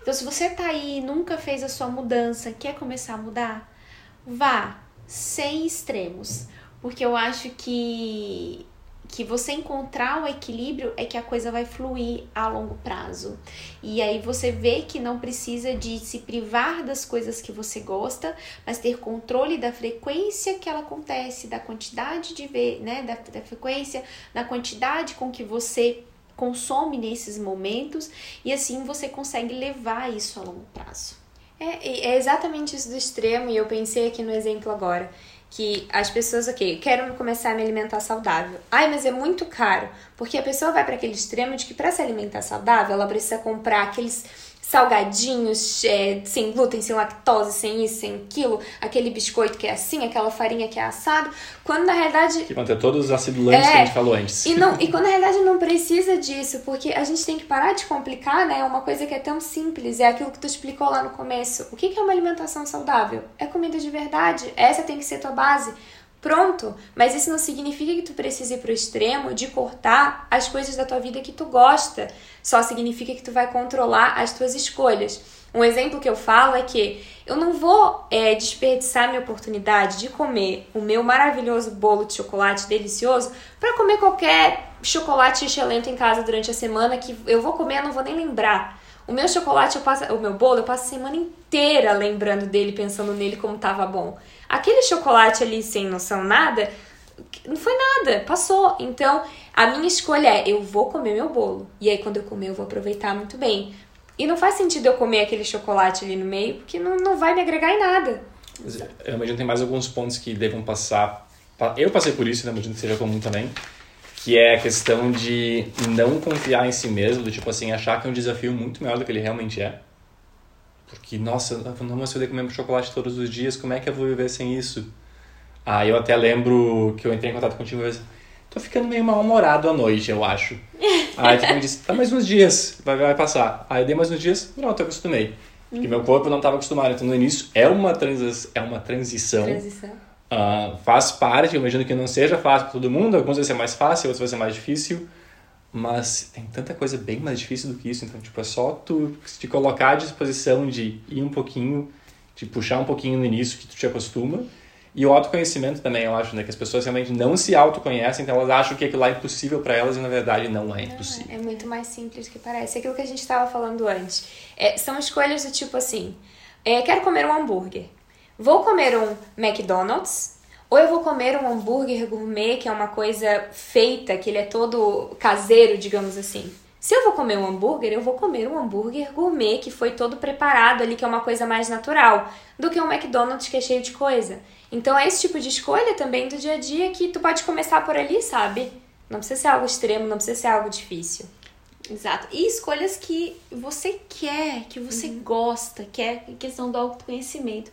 Então se você tá aí e nunca fez a sua mudança, quer começar a mudar, vá sem extremos, porque eu acho que que você encontrar o equilíbrio é que a coisa vai fluir a longo prazo. E aí você vê que não precisa de se privar das coisas que você gosta, mas ter controle da frequência que ela acontece, da quantidade de ver, né, da, da frequência, da quantidade com que você consome nesses momentos e assim você consegue levar isso a longo prazo. É, é exatamente isso do extremo e eu pensei aqui no exemplo agora que as pessoas, ok, quero começar a me alimentar saudável. Ai, mas é muito caro. Porque a pessoa vai para aquele extremo de que para se alimentar saudável, ela precisa comprar aqueles salgadinhos é, sem glúten, sem lactose, sem isso, sem aquilo, aquele biscoito que é assim, aquela farinha que é assado, quando na realidade. Que ter todos os acidulantes é, que a gente falou antes. E, não, e quando na realidade não precisa disso, porque a gente tem que parar de complicar, né? Uma coisa que é tão simples, é aquilo que tu explicou lá no começo. O que é uma alimentação saudável? É comida de verdade. Essa tem que ser tua base. Pronto, mas isso não significa que tu precise ir pro extremo de cortar as coisas da tua vida que tu gosta. Só significa que tu vai controlar as tuas escolhas. Um exemplo que eu falo é que eu não vou é, desperdiçar minha oportunidade de comer o meu maravilhoso bolo de chocolate delicioso para comer qualquer chocolate excelente em casa durante a semana que eu vou comer, eu não vou nem lembrar. O meu chocolate, eu passo, o meu bolo, eu passo a semana inteira lembrando dele, pensando nele como tava bom. Aquele chocolate ali sem noção nada, não foi nada, passou. Então, a minha escolha é: eu vou comer meu bolo. E aí, quando eu comer, eu vou aproveitar muito bem. E não faz sentido eu comer aquele chocolate ali no meio, porque não, não vai me agregar em nada. Eu imagino que tem mais alguns pontos que devam passar. Eu passei por isso, né? imagino que seja comum também. Que é a questão de não confiar em si mesmo, do tipo assim, achar que é um desafio muito maior do que ele realmente é. Porque, nossa, eu não vou poder comer chocolate todos os dias, como é que eu vou viver sem isso? Aí eu até lembro que eu entrei em contato contigo e falei tô ficando meio mal-humorado à noite, eu acho. Aí tu me disse, tá mais uns dias, vai, vai passar. Aí dei mais uns dias, pronto, eu acostumei. Porque uhum. meu corpo não estava acostumado. Então no início é uma, transi é uma transição. Transição. Uh, faz parte, eu imagino que não seja fácil para todo mundo, alguns vai ser mais fácil, outros vai ser mais difícil. Mas tem tanta coisa bem mais difícil do que isso, então, tipo, é só tu te colocar à disposição de ir um pouquinho, de puxar um pouquinho no início que tu te acostuma. E o autoconhecimento também, eu acho, né? Que as pessoas realmente não se autoconhecem, então elas acham que aquilo lá é impossível para elas e na verdade não é impossível. É, é muito mais simples do que parece. Aquilo que a gente estava falando antes. É, são escolhas do tipo assim: é, quero comer um hambúrguer. Vou comer um McDonald's ou eu vou comer um hambúrguer gourmet, que é uma coisa feita, que ele é todo caseiro, digamos assim. Se eu vou comer um hambúrguer, eu vou comer um hambúrguer gourmet que foi todo preparado ali, que é uma coisa mais natural, do que um McDonald's que é cheio de coisa. Então é esse tipo de escolha também do dia a dia que tu pode começar por ali, sabe? Não precisa ser algo extremo, não precisa ser algo difícil. Exato. E escolhas que você quer, que você uhum. gosta, que é questão do autoconhecimento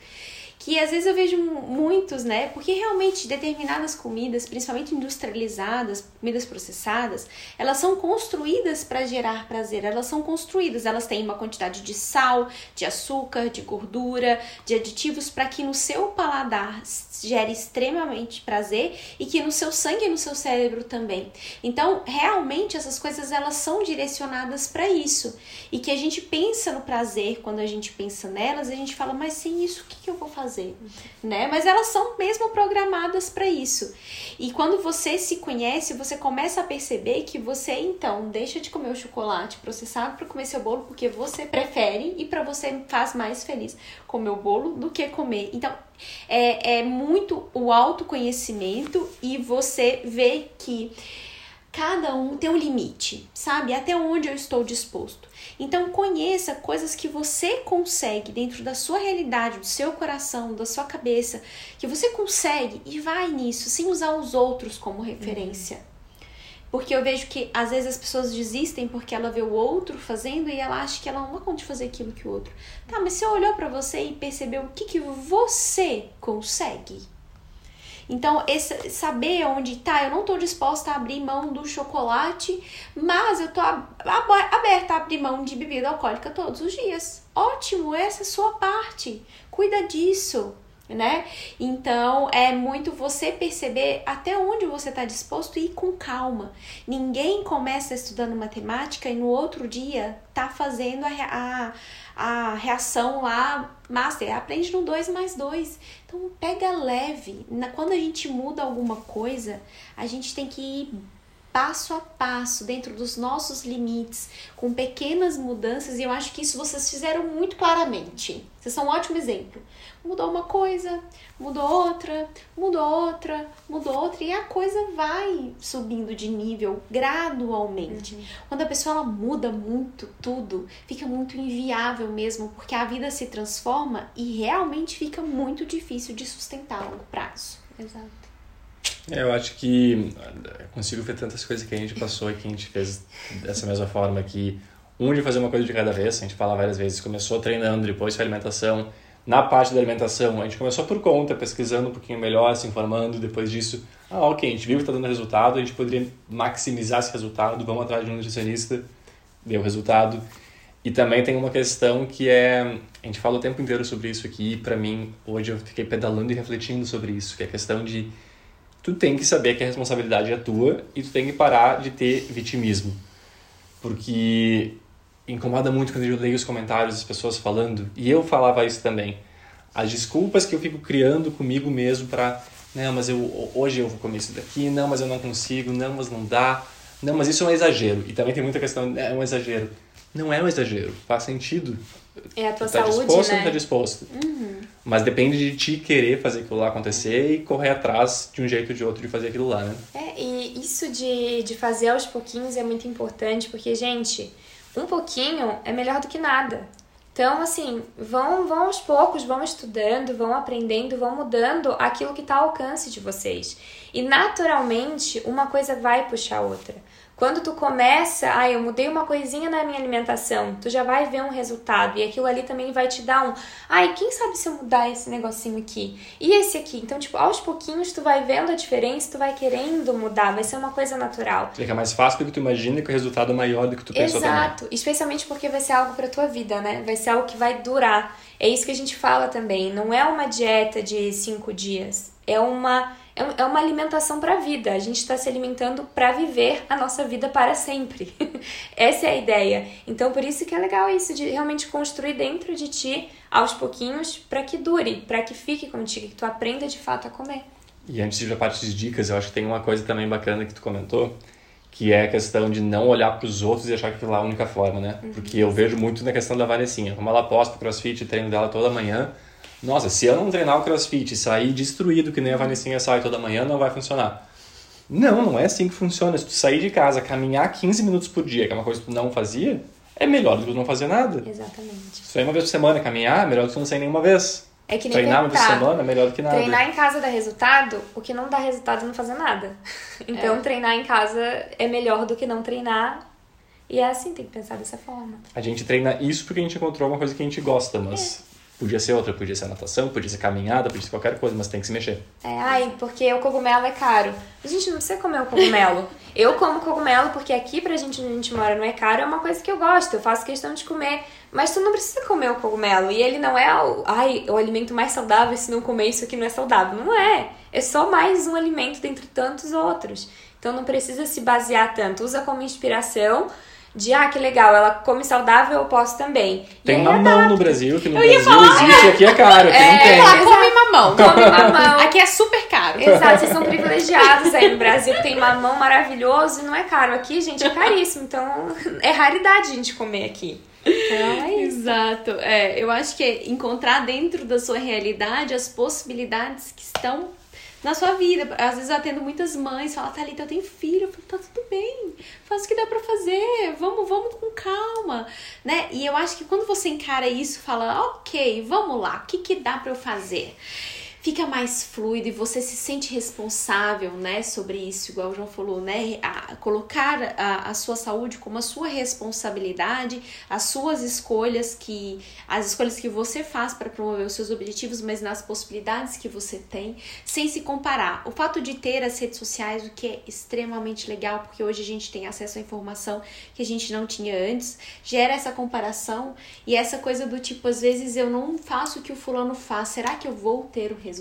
que às vezes eu vejo muitos, né? Porque realmente determinadas comidas, principalmente industrializadas, comidas processadas, elas são construídas para gerar prazer, elas são construídas, elas têm uma quantidade de sal, de açúcar, de gordura, de aditivos para que no seu paladar gere extremamente prazer e que no seu sangue e no seu cérebro também. Então, realmente essas coisas elas são direcionadas para isso. E que a gente pensa no prazer quando a gente pensa nelas, a gente fala, mas sem isso, o que, que eu vou fazer? Fazer, né? Mas elas são mesmo programadas para isso. E quando você se conhece, você começa a perceber que você então deixa de comer o chocolate processado para comer seu bolo porque você prefere e para você faz mais feliz comer o bolo do que comer. Então, é, é muito o autoconhecimento e você vê que cada um tem um limite, sabe? Até onde eu estou disposto. Então conheça coisas que você consegue dentro da sua realidade, do seu coração, da sua cabeça, que você consegue e vai nisso, sem usar os outros como referência. Uhum. Porque eu vejo que às vezes as pessoas desistem porque ela vê o outro fazendo e ela acha que ela não dá conta de fazer aquilo que o outro. Tá, mas você olhou para você e percebeu o que, que você consegue? Então, esse, saber onde tá, eu não tô disposta a abrir mão do chocolate, mas eu tô aberta a abrir mão de bebida alcoólica todos os dias. Ótimo, essa é a sua parte. Cuida disso né? Então é muito você perceber até onde você está disposto e ir com calma. Ninguém começa estudando matemática e no outro dia tá fazendo a, a, a reação lá master, aprende no 2 mais 2. Então pega leve. Quando a gente muda alguma coisa, a gente tem que ir passo a passo, dentro dos nossos limites, com pequenas mudanças, e eu acho que isso vocês fizeram muito claramente. Vocês são um ótimo exemplo. Mudou uma coisa, mudou outra, mudou outra, mudou outra, e a coisa vai subindo de nível gradualmente. Uhum. Quando a pessoa ela muda muito tudo, fica muito inviável mesmo, porque a vida se transforma e realmente fica muito difícil de sustentar a longo prazo. Exato. É, eu acho que eu consigo ver tantas coisas que a gente passou e que a gente fez dessa mesma forma que um de fazer uma coisa de cada vez, a gente fala várias vezes, começou treinando, depois foi alimentação. Na parte da alimentação, a gente começou por conta, pesquisando um pouquinho melhor, se informando, depois disso, ah, ok, a gente viu que está dando resultado, a gente poderia maximizar esse resultado, vamos atrás de um nutricionista, deu resultado. E também tem uma questão que é, a gente fala o tempo inteiro sobre isso aqui, e para mim, hoje eu fiquei pedalando e refletindo sobre isso, que é a questão de tu tem que saber que a responsabilidade é tua e tu tem que parar de ter vitimismo. Porque incomoda muito quando eu leio os comentários das pessoas falando, e eu falava isso também. As desculpas que eu fico criando comigo mesmo para, não, mas eu hoje eu vou comer isso daqui, não, mas eu não consigo, não, mas não dá. Não, mas isso é um exagero. E também tem muita questão, é um exagero. Não é um exagero, faz sentido. É a tua tá saúde, disposto né? não tá disposto. Uhum. Mas depende de ti querer fazer aquilo lá acontecer e correr atrás de um jeito ou de outro de fazer aquilo lá, né? É, e isso de, de fazer aos pouquinhos é muito importante, porque, gente, um pouquinho é melhor do que nada. Então, assim, vão, vão aos poucos, vão estudando, vão aprendendo, vão mudando aquilo que está ao alcance de vocês. E naturalmente, uma coisa vai puxar a outra. Quando tu começa, ah, eu mudei uma coisinha na minha alimentação, tu já vai ver um resultado e aquilo ali também vai te dar um, ai, quem sabe se eu mudar esse negocinho aqui? E esse aqui? Então, tipo, aos pouquinhos tu vai vendo a diferença, tu vai querendo mudar, vai ser uma coisa natural. Fica mais fácil porque tu imagina que o resultado é maior do que tu pensou também. Exato, especialmente porque vai ser algo pra tua vida, né? Vai ser algo que vai durar. É isso que a gente fala também, não é uma dieta de cinco dias, é uma é é uma alimentação para a vida. A gente está se alimentando para viver a nossa vida para sempre. Essa é a ideia. Então, por isso que é legal isso de realmente construir dentro de ti, aos pouquinhos, para que dure, para que fique contigo, que tu aprenda de fato a comer. E antes de ir pra parte de dicas, eu acho que tem uma coisa também bacana que tu comentou, que é a questão de não olhar pros outros e achar que aquilo lá é a única forma, né? Porque eu vejo muito na questão da Vanessinha, como ela posta o crossfit, treino dela toda manhã. Nossa, se eu não treinar o crossfit e sair destruído que nem a Vanessinha sai toda manhã, não vai funcionar. Não, não é assim que funciona. Se tu sair de casa, caminhar 15 minutos por dia, que é uma coisa que tu não fazia, é melhor do que tu não fazer nada. Exatamente. Se tu sair uma vez por semana caminhar, é melhor do que tu não sair nenhuma vez. É que nem Treinar uma vez por semana é melhor do que nada. Treinar em casa dá resultado, o que não dá resultado é não fazer nada. Então, treinar em casa é melhor do que não treinar. E é assim, tem que pensar dessa forma. A gente treina isso porque a gente encontrou uma coisa que a gente gosta, mas podia ser outra, podia ser natação, podia ser caminhada, podia ser qualquer coisa, mas tem que se mexer. É, ai, porque o cogumelo é caro. A gente não precisa comer o cogumelo. Eu como cogumelo porque aqui pra gente onde a gente mora não é caro, é uma coisa que eu gosto, eu faço questão de comer. Mas tu não precisa comer o cogumelo. E ele não é o, ai, o alimento mais saudável, se não comer isso aqui não é saudável. Não é. É só mais um alimento dentre tantos outros. Então não precisa se basear tanto. Usa como inspiração de, ah, que legal, ela come saudável, eu posso também. Tem mamão no Brasil, que no Eu Brasil falar, existe aqui é caro, aqui não tem. Come mamão. Come mamão. Aqui é super caro. Exato, vocês são privilegiados aí no Brasil, tem mamão maravilhoso e não é caro. Aqui, gente, é caríssimo. Então, é raridade a gente comer aqui. Então, é isso. Exato. É, eu acho que é encontrar dentro da sua realidade as possibilidades que estão na sua vida. Às vezes eu atendo muitas mães, falam, Thalita, eu tenho filho. Eu falo, tá tudo bem, faz o que dá pra fazer, vamos, vamos com calma, né? E eu acho que quando você encara isso, fala, ok, vamos lá, o que que dá pra eu fazer? Fica mais fluido e você se sente responsável, né, sobre isso, igual o João falou, né, a, colocar a, a sua saúde como a sua responsabilidade, as suas escolhas que as escolhas que você faz para promover os seus objetivos, mas nas possibilidades que você tem, sem se comparar. O fato de ter as redes sociais, o que é extremamente legal, porque hoje a gente tem acesso à informação que a gente não tinha antes, gera essa comparação e essa coisa do tipo, às vezes eu não faço o que o fulano faz, será que eu vou ter o resultado,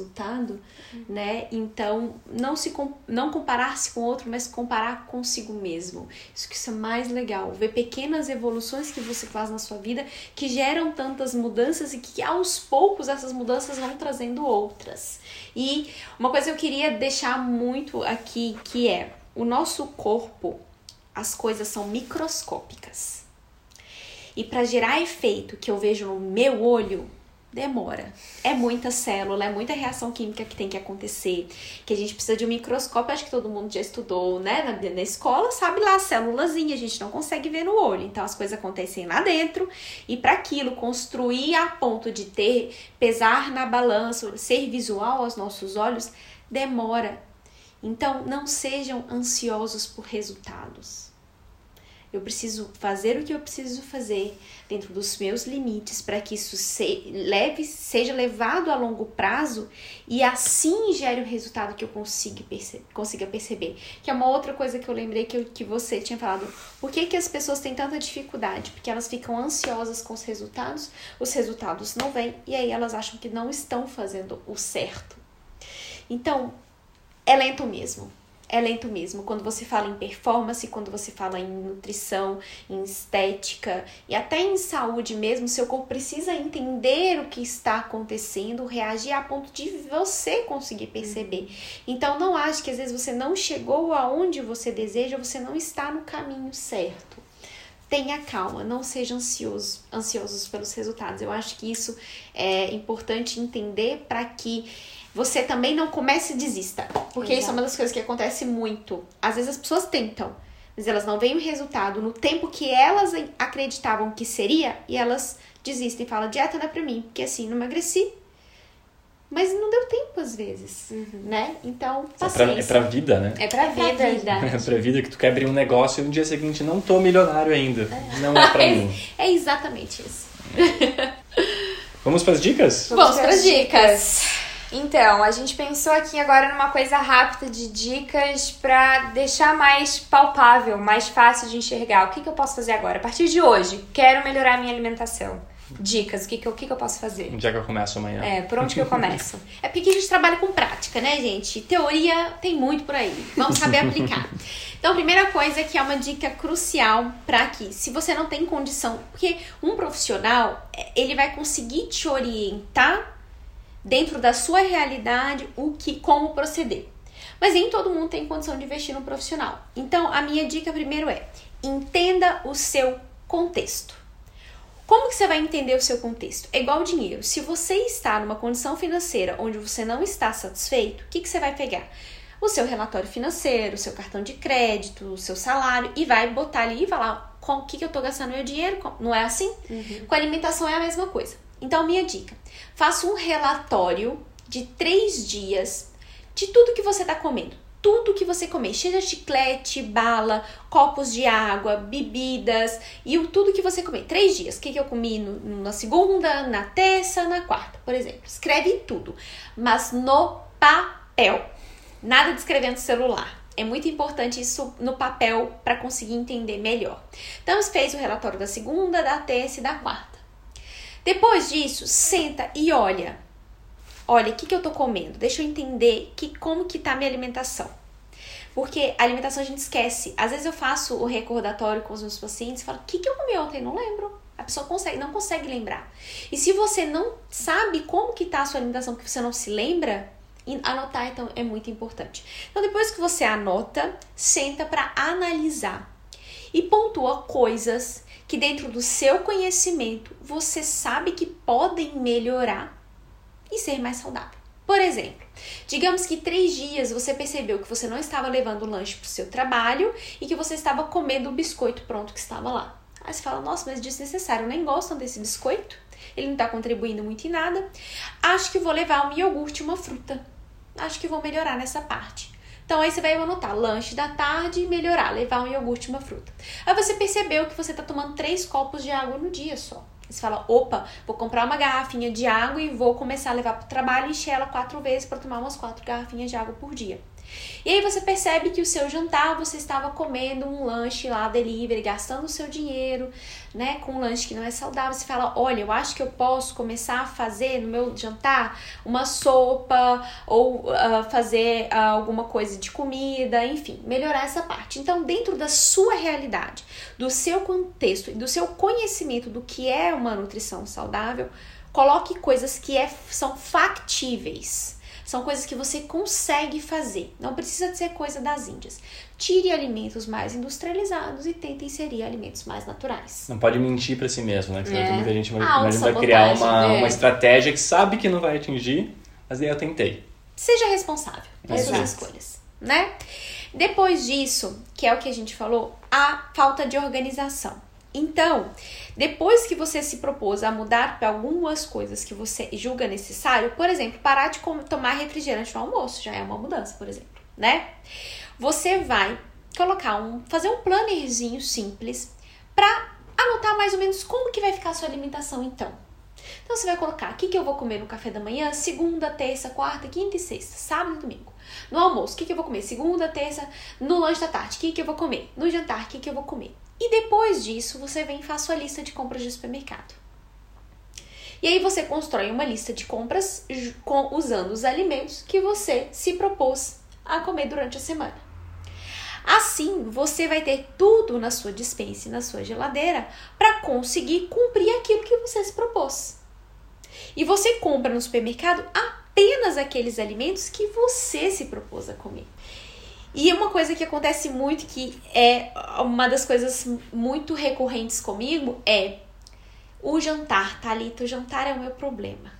né? Então, não se não comparar-se com outro, mas comparar consigo mesmo. Isso que isso é mais legal, ver pequenas evoluções que você faz na sua vida que geram tantas mudanças e que aos poucos essas mudanças vão trazendo outras. E uma coisa que eu queria deixar muito aqui que é o nosso corpo, as coisas são microscópicas. E para gerar efeito que eu vejo no meu olho, demora. É muita célula, é muita reação química que tem que acontecer, que a gente precisa de um microscópio, acho que todo mundo já estudou, né, na, na escola, sabe lá, célulazinha, a gente não consegue ver no olho. Então as coisas acontecem lá dentro e para aquilo construir a ponto de ter pesar na balança, ser visual aos nossos olhos, demora. Então, não sejam ansiosos por resultados. Eu preciso fazer o que eu preciso fazer dentro dos meus limites para que isso se, leve, seja levado a longo prazo e assim gere o resultado que eu consiga, perce, consiga perceber. Que é uma outra coisa que eu lembrei que, eu, que você tinha falado. Por que, que as pessoas têm tanta dificuldade? Porque elas ficam ansiosas com os resultados, os resultados não vêm e aí elas acham que não estão fazendo o certo. Então, é lento mesmo é lento mesmo. Quando você fala em performance, quando você fala em nutrição, em estética e até em saúde mesmo, seu corpo precisa entender o que está acontecendo, reagir a ponto de você conseguir perceber. Então não ache que às vezes você não chegou aonde você deseja, você não está no caminho certo. Tenha calma, não seja ansioso, ansiosos pelos resultados. Eu acho que isso é importante entender para que você também não comece e desista. Porque Exato. isso é uma das coisas que acontece muito. Às vezes as pessoas tentam, mas elas não veem o resultado no tempo que elas acreditavam que seria e elas desistem e falam: dieta não é pra mim, porque assim, não emagreci. Mas não deu tempo às vezes, uhum. né? Então, paciência. É pra, é pra vida, né? É pra é vida. Pra vida. É pra vida que tu quer abrir um negócio e no dia seguinte não tô milionário ainda. É. Não é pra é, mim. É exatamente isso. Vamos pras dicas? Vamos, Vamos pras dicas. dicas. Então, a gente pensou aqui agora numa coisa rápida de dicas para deixar mais palpável, mais fácil de enxergar. O que, que eu posso fazer agora? A partir de hoje, quero melhorar a minha alimentação. Dicas, o que, que, eu, o que, que eu posso fazer? Onde é que eu começo amanhã? É, por onde que eu começo? é porque a gente trabalha com prática, né, gente? Teoria tem muito por aí. Vamos saber aplicar. Então, a primeira coisa que é uma dica crucial para que, se você não tem condição, porque um profissional, ele vai conseguir te orientar dentro da sua realidade o que como proceder. Mas nem todo mundo tem condição de investir no profissional. Então, a minha dica primeiro é: entenda o seu contexto. Como que você vai entender o seu contexto? É igual dinheiro. Se você está numa condição financeira onde você não está satisfeito, o que, que você vai pegar? O seu relatório financeiro, o seu cartão de crédito, o seu salário e vai botar ali e falar com o que, que eu estou gastando meu dinheiro. Não é assim? Uhum. Com alimentação é a mesma coisa. Então, minha dica: faça um relatório de três dias de tudo que você está comendo. Tudo que você comer, seja chiclete, bala, copos de água, bebidas e o tudo que você comer. Três dias. O que, que eu comi no, na segunda, na terça, na quarta, por exemplo. Escreve tudo, mas no papel. Nada de escrever no celular. É muito importante isso no papel para conseguir entender melhor. Então, você fez o relatório da segunda, da terça e da quarta. Depois disso, senta e olha. Olha, o que, que eu tô comendo? Deixa eu entender que, como que tá minha alimentação. Porque a alimentação a gente esquece. Às vezes eu faço o recordatório com os meus pacientes e falo, o que, que eu comi ontem? Não lembro. A pessoa consegue, não consegue lembrar. E se você não sabe como que tá a sua alimentação, que você não se lembra, anotar então é muito importante. Então depois que você anota, senta para analisar e pontua coisas que dentro do seu conhecimento você sabe que podem melhorar e ser mais saudável. Por exemplo, digamos que três dias você percebeu que você não estava levando o lanche para o seu trabalho e que você estava comendo o biscoito pronto que estava lá. Aí você fala, nossa, mas desnecessário, eu nem gostam desse biscoito, ele não está contribuindo muito em nada. Acho que vou levar um iogurte e uma fruta. Acho que vou melhorar nessa parte. Então aí você vai anotar lanche da tarde e melhorar, levar um iogurte e uma fruta. Aí você percebeu que você está tomando três copos de água no dia só. Você fala, opa, vou comprar uma garrafinha de água e vou começar a levar para o trabalho e encher ela quatro vezes para tomar umas quatro garrafinhas de água por dia. E aí você percebe que o seu jantar você estava comendo um lanche lá delivery, gastando o seu dinheiro, né, com um lanche que não é saudável. Você fala: "Olha, eu acho que eu posso começar a fazer no meu jantar uma sopa ou uh, fazer uh, alguma coisa de comida, enfim, melhorar essa parte". Então, dentro da sua realidade, do seu contexto e do seu conhecimento do que é uma nutrição saudável, coloque coisas que é, são factíveis são coisas que você consegue fazer. Não precisa ser coisa das Índias. Tire alimentos mais industrializados e tente inserir alimentos mais naturais. Não pode mentir para si mesmo, né? Porque é. muita gente vai criar uma, é. uma estratégia que sabe que não vai atingir, mas daí eu tentei. Seja responsável pelas suas escolhas, né? Depois disso, que é o que a gente falou, a falta de organização. Então, depois que você se propôs a mudar para algumas coisas que você julga necessário, por exemplo, parar de tomar refrigerante no almoço já é uma mudança, por exemplo. né? Você vai colocar um, fazer um plannerzinho simples para anotar mais ou menos como que vai ficar a sua alimentação então. Então você vai colocar o que, que eu vou comer no café da manhã, segunda, terça, quarta, quinta e sexta, sábado e domingo. No almoço, o que, que eu vou comer? Segunda, terça, no lanche da tarde, o que, que eu vou comer? No jantar, o que, que eu vou comer? E depois disso, você vem e faz sua lista de compras de supermercado. E aí você constrói uma lista de compras com, usando os alimentos que você se propôs a comer durante a semana. Assim, você vai ter tudo na sua dispensa e na sua geladeira para conseguir cumprir aquilo que você se propôs. E você compra no supermercado apenas aqueles alimentos que você se propôs a comer. E uma coisa que acontece muito, que é uma das coisas muito recorrentes comigo, é o jantar, Thalita, o jantar é o meu problema.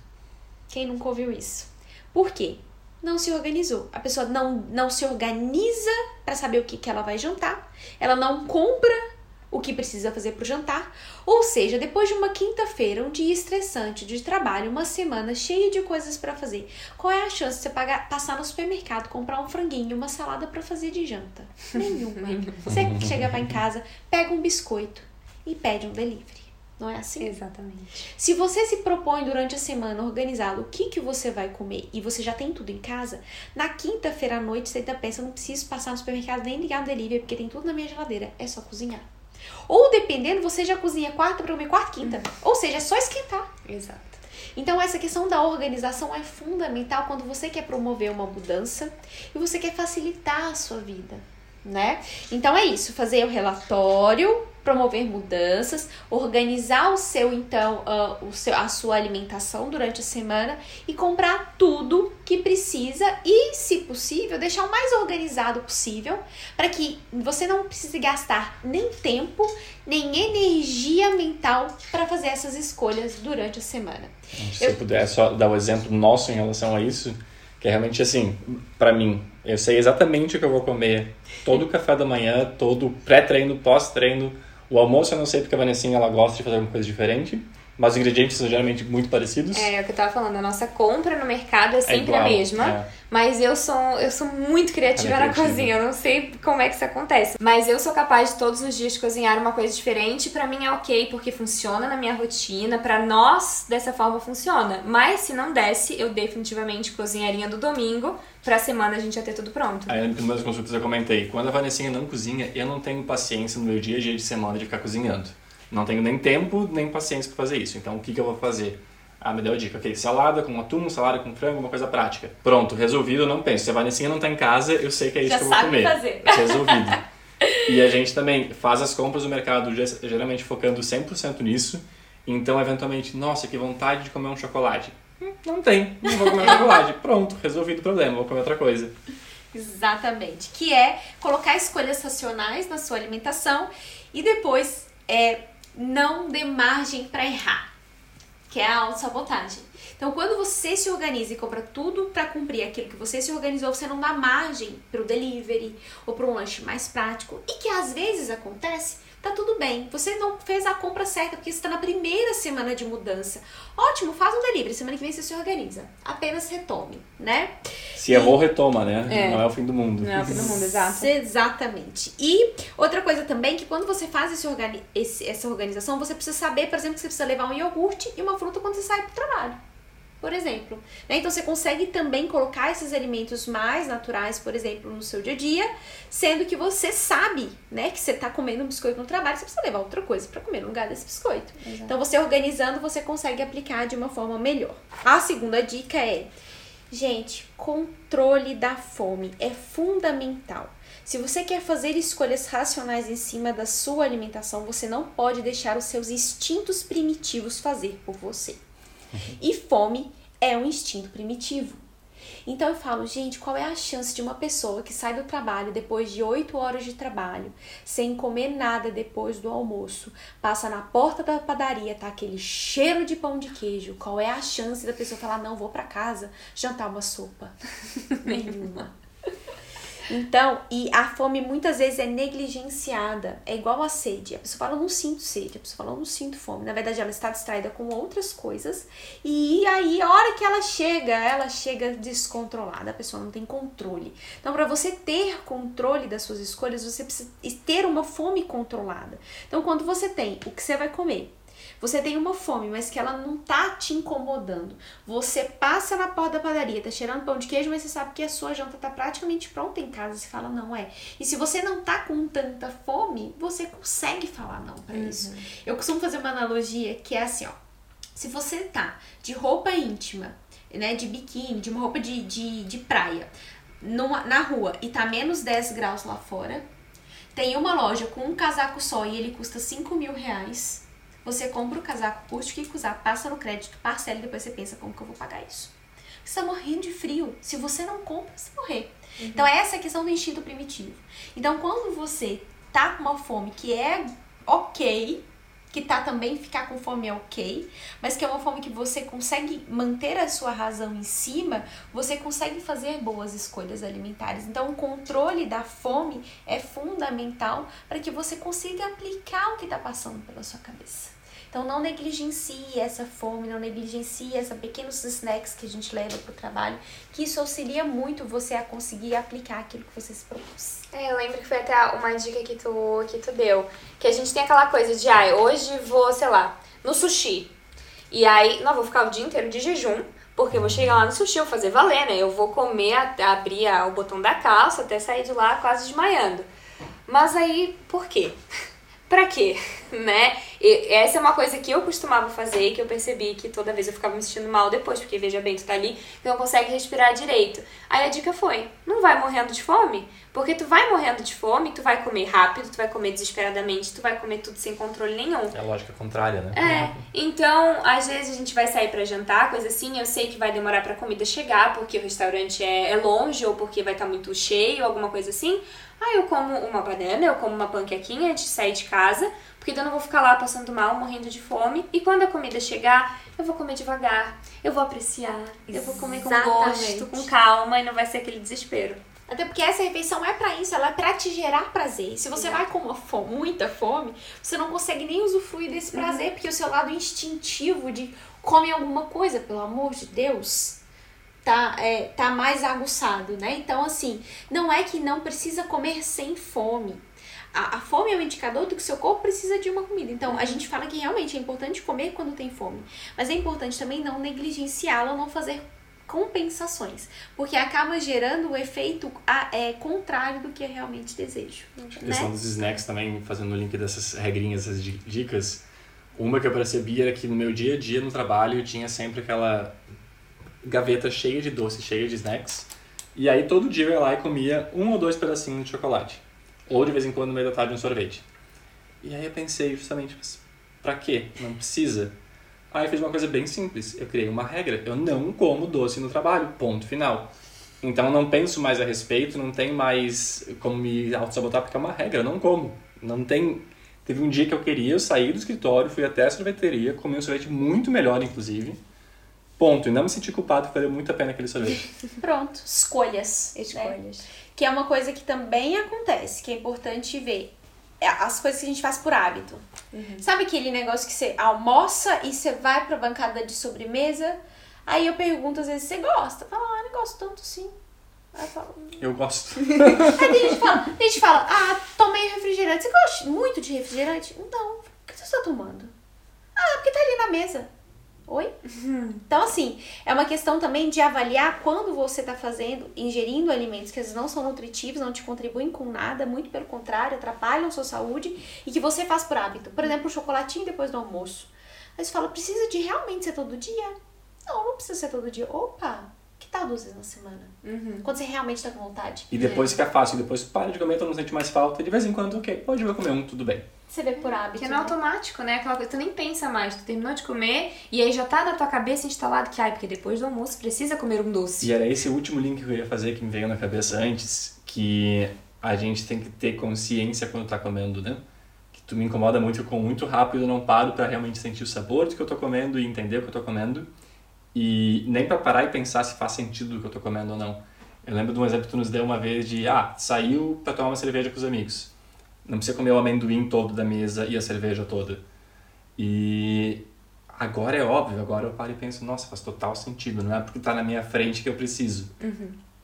Quem nunca ouviu isso? Por quê? não se organizou. A pessoa não, não se organiza para saber o que, que ela vai jantar, ela não compra o que precisa fazer para o jantar, ou seja, depois de uma quinta-feira, um dia estressante de trabalho, uma semana cheia de coisas para fazer, qual é a chance de você pagar, passar no supermercado, comprar um franguinho, uma salada para fazer de janta? Nenhuma. você chega para em casa, pega um biscoito e pede um delivery. Não é assim? Exatamente. Se você se propõe durante a semana organizar o que, que você vai comer e você já tem tudo em casa, na quinta-feira à noite você ainda pensa, não preciso passar no supermercado nem ligar no delivery, porque tem tudo na minha geladeira, é só cozinhar. Ou dependendo, você já cozinha quarta para comer quarta quinta. Ou seja, é só esquentar. Exato. Então, essa questão da organização é fundamental quando você quer promover uma mudança e você quer facilitar a sua vida, né? Então, é isso: fazer o relatório, promover mudanças, organizar o seu então uh, o seu, a sua alimentação durante a semana e comprar tudo que precisa e, se possível, deixar o mais organizado possível para que você não precise gastar nem tempo nem energia mental para fazer essas escolhas durante a semana. Se eu puder só dar o um exemplo nosso em relação a isso, que é realmente assim, para mim, eu sei exatamente o que eu vou comer todo o café da manhã, todo pré-treino, pós-treino o almoço eu não sei porque a Vanessinha ela gosta de fazer alguma coisa diferente. Mas os ingredientes são geralmente muito parecidos. É, é o que eu tava falando, a nossa compra no mercado é sempre é igual, a mesma. É. Mas eu sou, eu sou muito criativa é na cozinha, eu não sei como é que isso acontece. Mas eu sou capaz de todos os dias cozinhar uma coisa diferente. para mim é ok, porque funciona na minha rotina. para nós, dessa forma, funciona. Mas se não desse, eu definitivamente cozinharia do domingo. Pra semana a gente já ter tudo pronto. Aí, nas minhas consultas eu comentei: quando a Vanessinha não cozinha, eu não tenho paciência no meu dia a dia de semana de ficar cozinhando. Não tenho nem tempo, nem paciência para fazer isso. Então, o que, que eu vou fazer? Ah, me deu a dica, ok, salada com atum, salada com frango, uma coisa prática. Pronto, resolvido, eu não penso. Se a Vanessinha não tá em casa, eu sei que é isso Já que eu vou comer. Fazer. Resolvido. e a gente também faz as compras do mercado geralmente focando 100% nisso. Então, eventualmente, nossa, que vontade de comer um chocolate. Hum, não tem, não vou comer um chocolate. Pronto, resolvido o problema, vou comer outra coisa. Exatamente. Que é colocar escolhas racionais na sua alimentação e depois é não dê margem para errar, que é a autossabotagem. Então, quando você se organiza e compra tudo para cumprir aquilo que você se organizou, você não dá margem para o delivery ou para um lanche mais prático. E que às vezes acontece tá tudo bem. Você não fez a compra certa porque você está na primeira semana de mudança. Ótimo, faz um delivery. Semana que vem você se organiza. Apenas retome, né? Se errou, retoma, né? É. Não é o fim do mundo. Não é o fim do mundo, exato. Exatamente. E outra coisa também, que quando você faz esse organi esse, essa organização, você precisa saber, por exemplo, que você precisa levar um iogurte e uma fruta quando você sai pro trabalho por exemplo. Né? Então você consegue também colocar esses alimentos mais naturais, por exemplo, no seu dia a dia, sendo que você sabe, né, que você está comendo um biscoito no trabalho, você precisa levar outra coisa para comer no lugar desse biscoito. Exato. Então você organizando, você consegue aplicar de uma forma melhor. A segunda dica é, gente, controle da fome é fundamental. Se você quer fazer escolhas racionais em cima da sua alimentação, você não pode deixar os seus instintos primitivos fazer por você. E fome é um instinto primitivo. Então eu falo, gente, qual é a chance de uma pessoa que sai do trabalho depois de 8 horas de trabalho, sem comer nada depois do almoço, passa na porta da padaria, tá aquele cheiro de pão de queijo. Qual é a chance da pessoa falar, não, vou para casa jantar uma sopa? Nenhuma. Então, e a fome muitas vezes é negligenciada. É igual a sede. A pessoa fala, não sinto sede. A pessoa fala, não sinto fome. Na verdade, ela está distraída com outras coisas. E aí, a hora que ela chega, ela chega descontrolada. A pessoa não tem controle. Então, para você ter controle das suas escolhas, você precisa ter uma fome controlada. Então, quando você tem o que você vai comer, você tem uma fome, mas que ela não tá te incomodando. Você passa na porta da padaria, tá cheirando pão de queijo, mas você sabe que a sua janta tá praticamente pronta em casa. Você fala, não é. E se você não tá com tanta fome, você consegue falar não para uhum. isso. Eu costumo fazer uma analogia que é assim, ó. Se você tá de roupa íntima, né, de biquíni, de uma roupa de, de, de praia, numa, na rua e tá menos 10 graus lá fora, tem uma loja com um casaco só e ele custa 5 mil reais você compra o casaco, curte o que usar, passa no crédito, parcela e depois você pensa como que eu vou pagar isso. Você está morrendo de frio. Se você não compra, você morrer. Uhum. Então, essa é a questão do instinto primitivo. Então, quando você tá com uma fome que é ok, que tá também ficar com fome é ok, mas que é uma fome que você consegue manter a sua razão em cima, você consegue fazer boas escolhas alimentares. Então, o controle da fome é fundamental para que você consiga aplicar o que está passando pela sua cabeça. Então não negligencie essa fome, não negligencie esses pequenos snacks que a gente leva para o trabalho, que isso auxilia muito você a conseguir aplicar aquilo que você se propôs. É, eu lembro que foi até uma dica que tu, que tu deu, que a gente tem aquela coisa de, ai, ah, hoje vou, sei lá, no sushi. E aí, não, vou ficar o dia inteiro de jejum, porque eu vou chegar lá no sushi, vou fazer valer, né? Eu vou comer, abrir o botão da calça até sair de lá quase desmaiando. Mas aí, por quê? pra quê? Né? E essa é uma coisa que eu costumava fazer e que eu percebi que toda vez eu ficava me sentindo mal depois, porque veja bem, tu tá ali e não consegue respirar direito. Aí a dica foi: não vai morrendo de fome, porque tu vai morrendo de fome, tu vai comer rápido, tu vai comer desesperadamente, tu vai comer tudo sem controle nenhum. É a lógica contrária, né? É. Então, às vezes a gente vai sair para jantar, coisa assim, eu sei que vai demorar pra comida chegar, porque o restaurante é, é longe ou porque vai estar tá muito cheio, alguma coisa assim. Aí eu como uma banana, eu como uma panquequinha antes de sair de casa, porque eu não vou ficar lá passando mal, morrendo de fome. E quando a comida chegar, eu vou comer devagar, eu vou apreciar, eu vou comer com gosto, com calma e não vai ser aquele desespero. Até porque essa refeição é para isso, ela é para te gerar prazer. E se você Exato. vai com uma fome, muita fome, você não consegue nem usufruir desse uhum. prazer, uhum. porque o seu lado instintivo de come alguma coisa, pelo amor de Deus, tá, é, tá mais aguçado, né? Então, assim, não é que não precisa comer sem fome. A, a fome é um indicador do que seu corpo precisa de uma comida. Então, a uhum. gente fala que realmente é importante comer quando tem fome. Mas é importante também não negligenciá-la, não fazer compensações, porque acaba gerando o efeito é, contrário do que eu realmente desejo. A né? questão dos snacks também, fazendo o link dessas regrinhas, essas dicas, uma que eu percebi era que no meu dia a dia no trabalho eu tinha sempre aquela gaveta cheia de doces, cheia de snacks. E aí todo dia eu ia lá e comia um ou dois pedacinhos de chocolate. Ou de vez em quando no meio da tarde um sorvete. E aí eu pensei justamente, mas pra quê? Não precisa. Aí eu fiz uma coisa bem simples. Eu criei uma regra. Eu não como doce no trabalho. Ponto final. Então não penso mais a respeito, não tem mais como me auto-sabotar, porque é uma regra, eu não como. Não tem. Teve um dia que eu queria, eu saí do escritório, fui até a sorveteria, comi um sorvete muito melhor, inclusive. Ponto. E não me senti culpado, valeu muito a pena aquele sorvete. Pronto. Escolhas. Escolhas. Né? Que é uma coisa que também acontece, que é importante ver. É as coisas que a gente faz por hábito. Uhum. Sabe aquele negócio que você almoça e você vai pra bancada de sobremesa? Aí eu pergunto, às vezes, você gosta? Fala, ah, eu não gosto tanto sim. Aí eu falo, hum. Eu gosto. Aí tem gente fala, tem gente fala, ah, tomei refrigerante. Você gosta muito de refrigerante? Não. O que você está tomando? Ah, porque tá ali na mesa. Oi? Então, assim, é uma questão também de avaliar quando você está fazendo, ingerindo alimentos que às vezes não são nutritivos, não te contribuem com nada, muito pelo contrário, atrapalham a sua saúde e que você faz por hábito. Por exemplo, o chocolatinho depois do almoço. Aí você fala, precisa de realmente ser todo dia? Não, não precisa ser todo dia. Opa, que tal duas vezes na semana? Uhum. Quando você realmente está com vontade. E depois é. fica fácil, depois para de comer, tu não sente mais falta, de vez em quando, ok, pode eu comer um, tudo bem. Você vê por hábito. Que é no né? automático, né? Aquela coisa, tu nem pensa mais, tu terminou de comer e aí já tá na tua cabeça instalado que, ai, porque depois do almoço precisa comer um doce. E era esse o último link que eu ia fazer que me veio na cabeça antes, que a gente tem que ter consciência quando tá comendo, né? Que tu me incomoda muito, eu como muito rápido, eu não paro para realmente sentir o sabor do que eu tô comendo e entender o que eu tô comendo. E nem para parar e pensar se faz sentido o que eu tô comendo ou não. Eu lembro de um exemplo que tu nos deu uma vez de, ah, saiu pra tomar uma cerveja com os amigos. Não precisa comer o amendoim todo da mesa e a cerveja toda. E agora é óbvio, agora eu paro e penso, nossa, faz total sentido, não é porque tá na minha frente que eu preciso.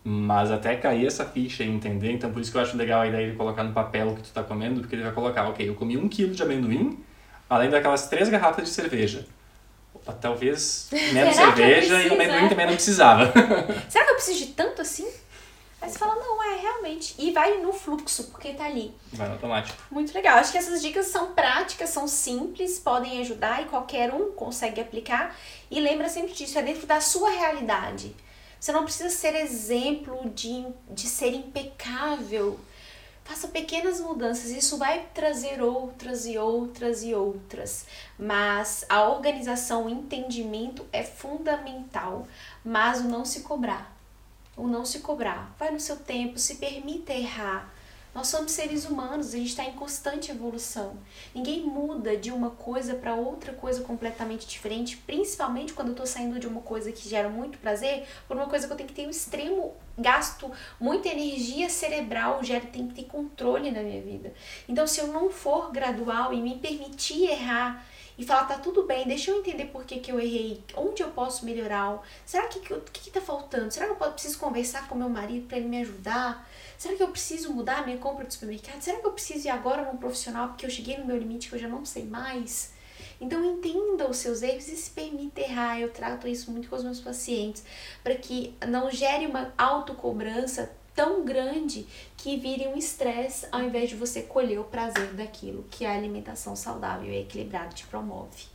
Mas até cair essa ficha e entender, então por isso que eu acho legal a ideia de colocar no papel o que tu tá comendo, porque ele vai colocar, ok, eu comi um quilo de amendoim, além daquelas três garrafas de cerveja. Opa, talvez menos Será cerveja e amendoim é? também não precisava. Será que eu preciso de tanto assim? Aí você fala, não, é realmente. E vai no fluxo, porque tá ali. Vai no automático. Muito legal. Acho que essas dicas são práticas, são simples, podem ajudar e qualquer um consegue aplicar. E lembra sempre disso, é dentro da sua realidade. Você não precisa ser exemplo de, de ser impecável. Faça pequenas mudanças, isso vai trazer outras e outras e outras. Mas a organização, o entendimento é fundamental, mas o não se cobrar. O não se cobrar. Vai no seu tempo, se permita errar. Nós somos seres humanos, a gente está em constante evolução. Ninguém muda de uma coisa para outra coisa completamente diferente, principalmente quando eu estou saindo de uma coisa que gera muito prazer por uma coisa que eu tenho que ter um extremo gasto, muita energia cerebral, gera, tem que ter controle na minha vida. Então, se eu não for gradual e me permitir errar e falar, tá tudo bem, deixa eu entender por que, que eu errei, onde eu posso melhorar, será que, eu- que, que tá faltando? Será que eu preciso conversar com meu marido para ele me ajudar? Será que eu preciso mudar a minha compra do supermercado? Será que eu preciso ir agora num profissional porque eu cheguei no meu limite que eu já não sei mais? Então entenda os seus erros e se permita errar. Eu trato isso muito com os meus pacientes, para que não gere uma autocobrança tão grande que vire um estresse ao invés de você colher o prazer daquilo que a alimentação saudável e equilibrada te promove.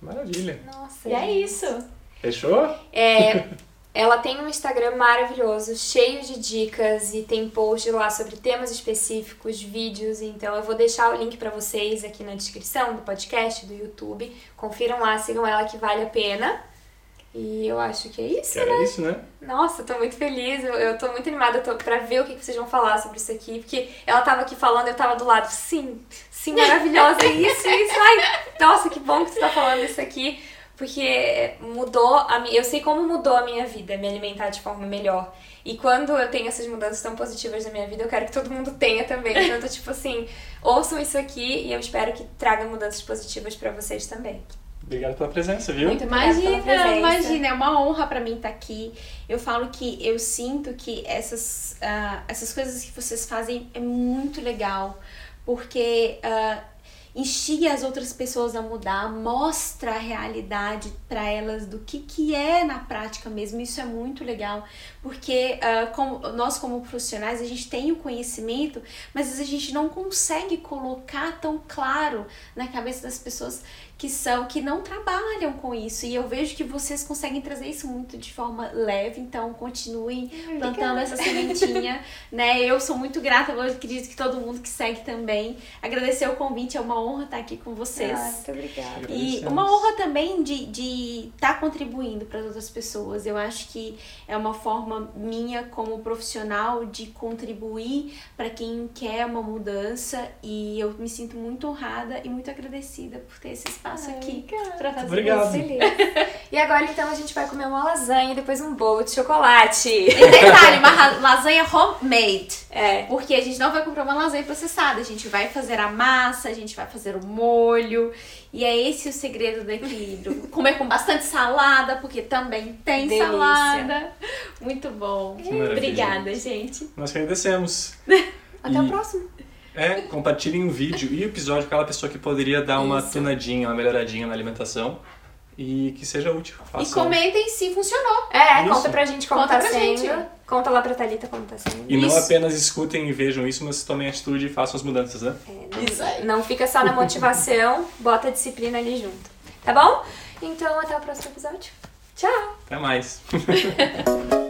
Maravilha. Nossa. E é gente. isso. Fechou? É, ela tem um Instagram maravilhoso, cheio de dicas e tem posts lá sobre temas específicos, vídeos. Então eu vou deixar o link pra vocês aqui na descrição do podcast, do YouTube. Confiram lá, sigam ela que vale a pena. E eu acho que é isso, Que era isso, né? Nossa, eu tô muito feliz, eu, eu tô muito animada tô, pra ver o que, que vocês vão falar sobre isso aqui, porque ela tava aqui falando, eu tava do lado, sim, sim, maravilhosa, isso, isso, ai, nossa, que bom que tu tá falando isso aqui, porque mudou, a minha, eu sei como mudou a minha vida, me alimentar de forma melhor. E quando eu tenho essas mudanças tão positivas na minha vida, eu quero que todo mundo tenha também. Então eu tô tipo assim, ouçam isso aqui e eu espero que traga mudanças positivas pra vocês também. Obrigado pela presença, viu? Muito Imagina, presença. imagina, é uma honra pra mim estar aqui. Eu falo que eu sinto que essas, ah, essas coisas que vocês fazem é muito legal, porque ah, instiga as outras pessoas a mudar, mostra a realidade pra elas do que, que é na prática mesmo. Isso é muito legal, porque ah, como, nós como profissionais a gente tem o conhecimento, mas a gente não consegue colocar tão claro na cabeça das pessoas que são que não trabalham com isso. E eu vejo que vocês conseguem trazer isso muito de forma leve então continuem plantando essa sementinha né? Eu sou muito grata eu acredito que todo mundo que segue também. Agradecer o convite é uma honra estar aqui com vocês. Ah, muito obrigada. e uma honra também de estar contribuindo para as outras pessoas. Eu acho que é uma forma minha como profissional de contribuir para quem quer uma mudança. E eu me sinto muito honrada e muito agradecida por ter esse espaço aqui para fazer Obrigado. isso. Feliz. E agora então a gente vai comer uma lasanha e depois um bolo de chocolate. E detalhe, uma lasanha homemade. É. Porque a gente não vai comprar uma lasanha processada, a gente vai fazer a massa, a gente vai fazer o molho. E é esse o segredo do equilíbrio. Comer com bastante salada, porque também tem Delícia. salada. Muito bom. Obrigada, gente. Nós que agradecemos. Até E- o próximo. É, compartilhem o vídeo e o episódio com aquela pessoa que poderia dar uma Isso. tunadinha, uma melhoradinha na alimentação e que seja útil. E Façam. comentem se funcionou. É, Isso. conta pra gente como Conta tá pra sendo. gente. Conta lá pra Thalita como tá sendo. E não Isso. apenas escutem e vejam isso, mas tomem atitude e façam as mudanças, né? É, não, Isso aí. não fica só na motivação, bota a disciplina ali junto. Tá bom? Então até o próximo episódio. Tchau! Até mais.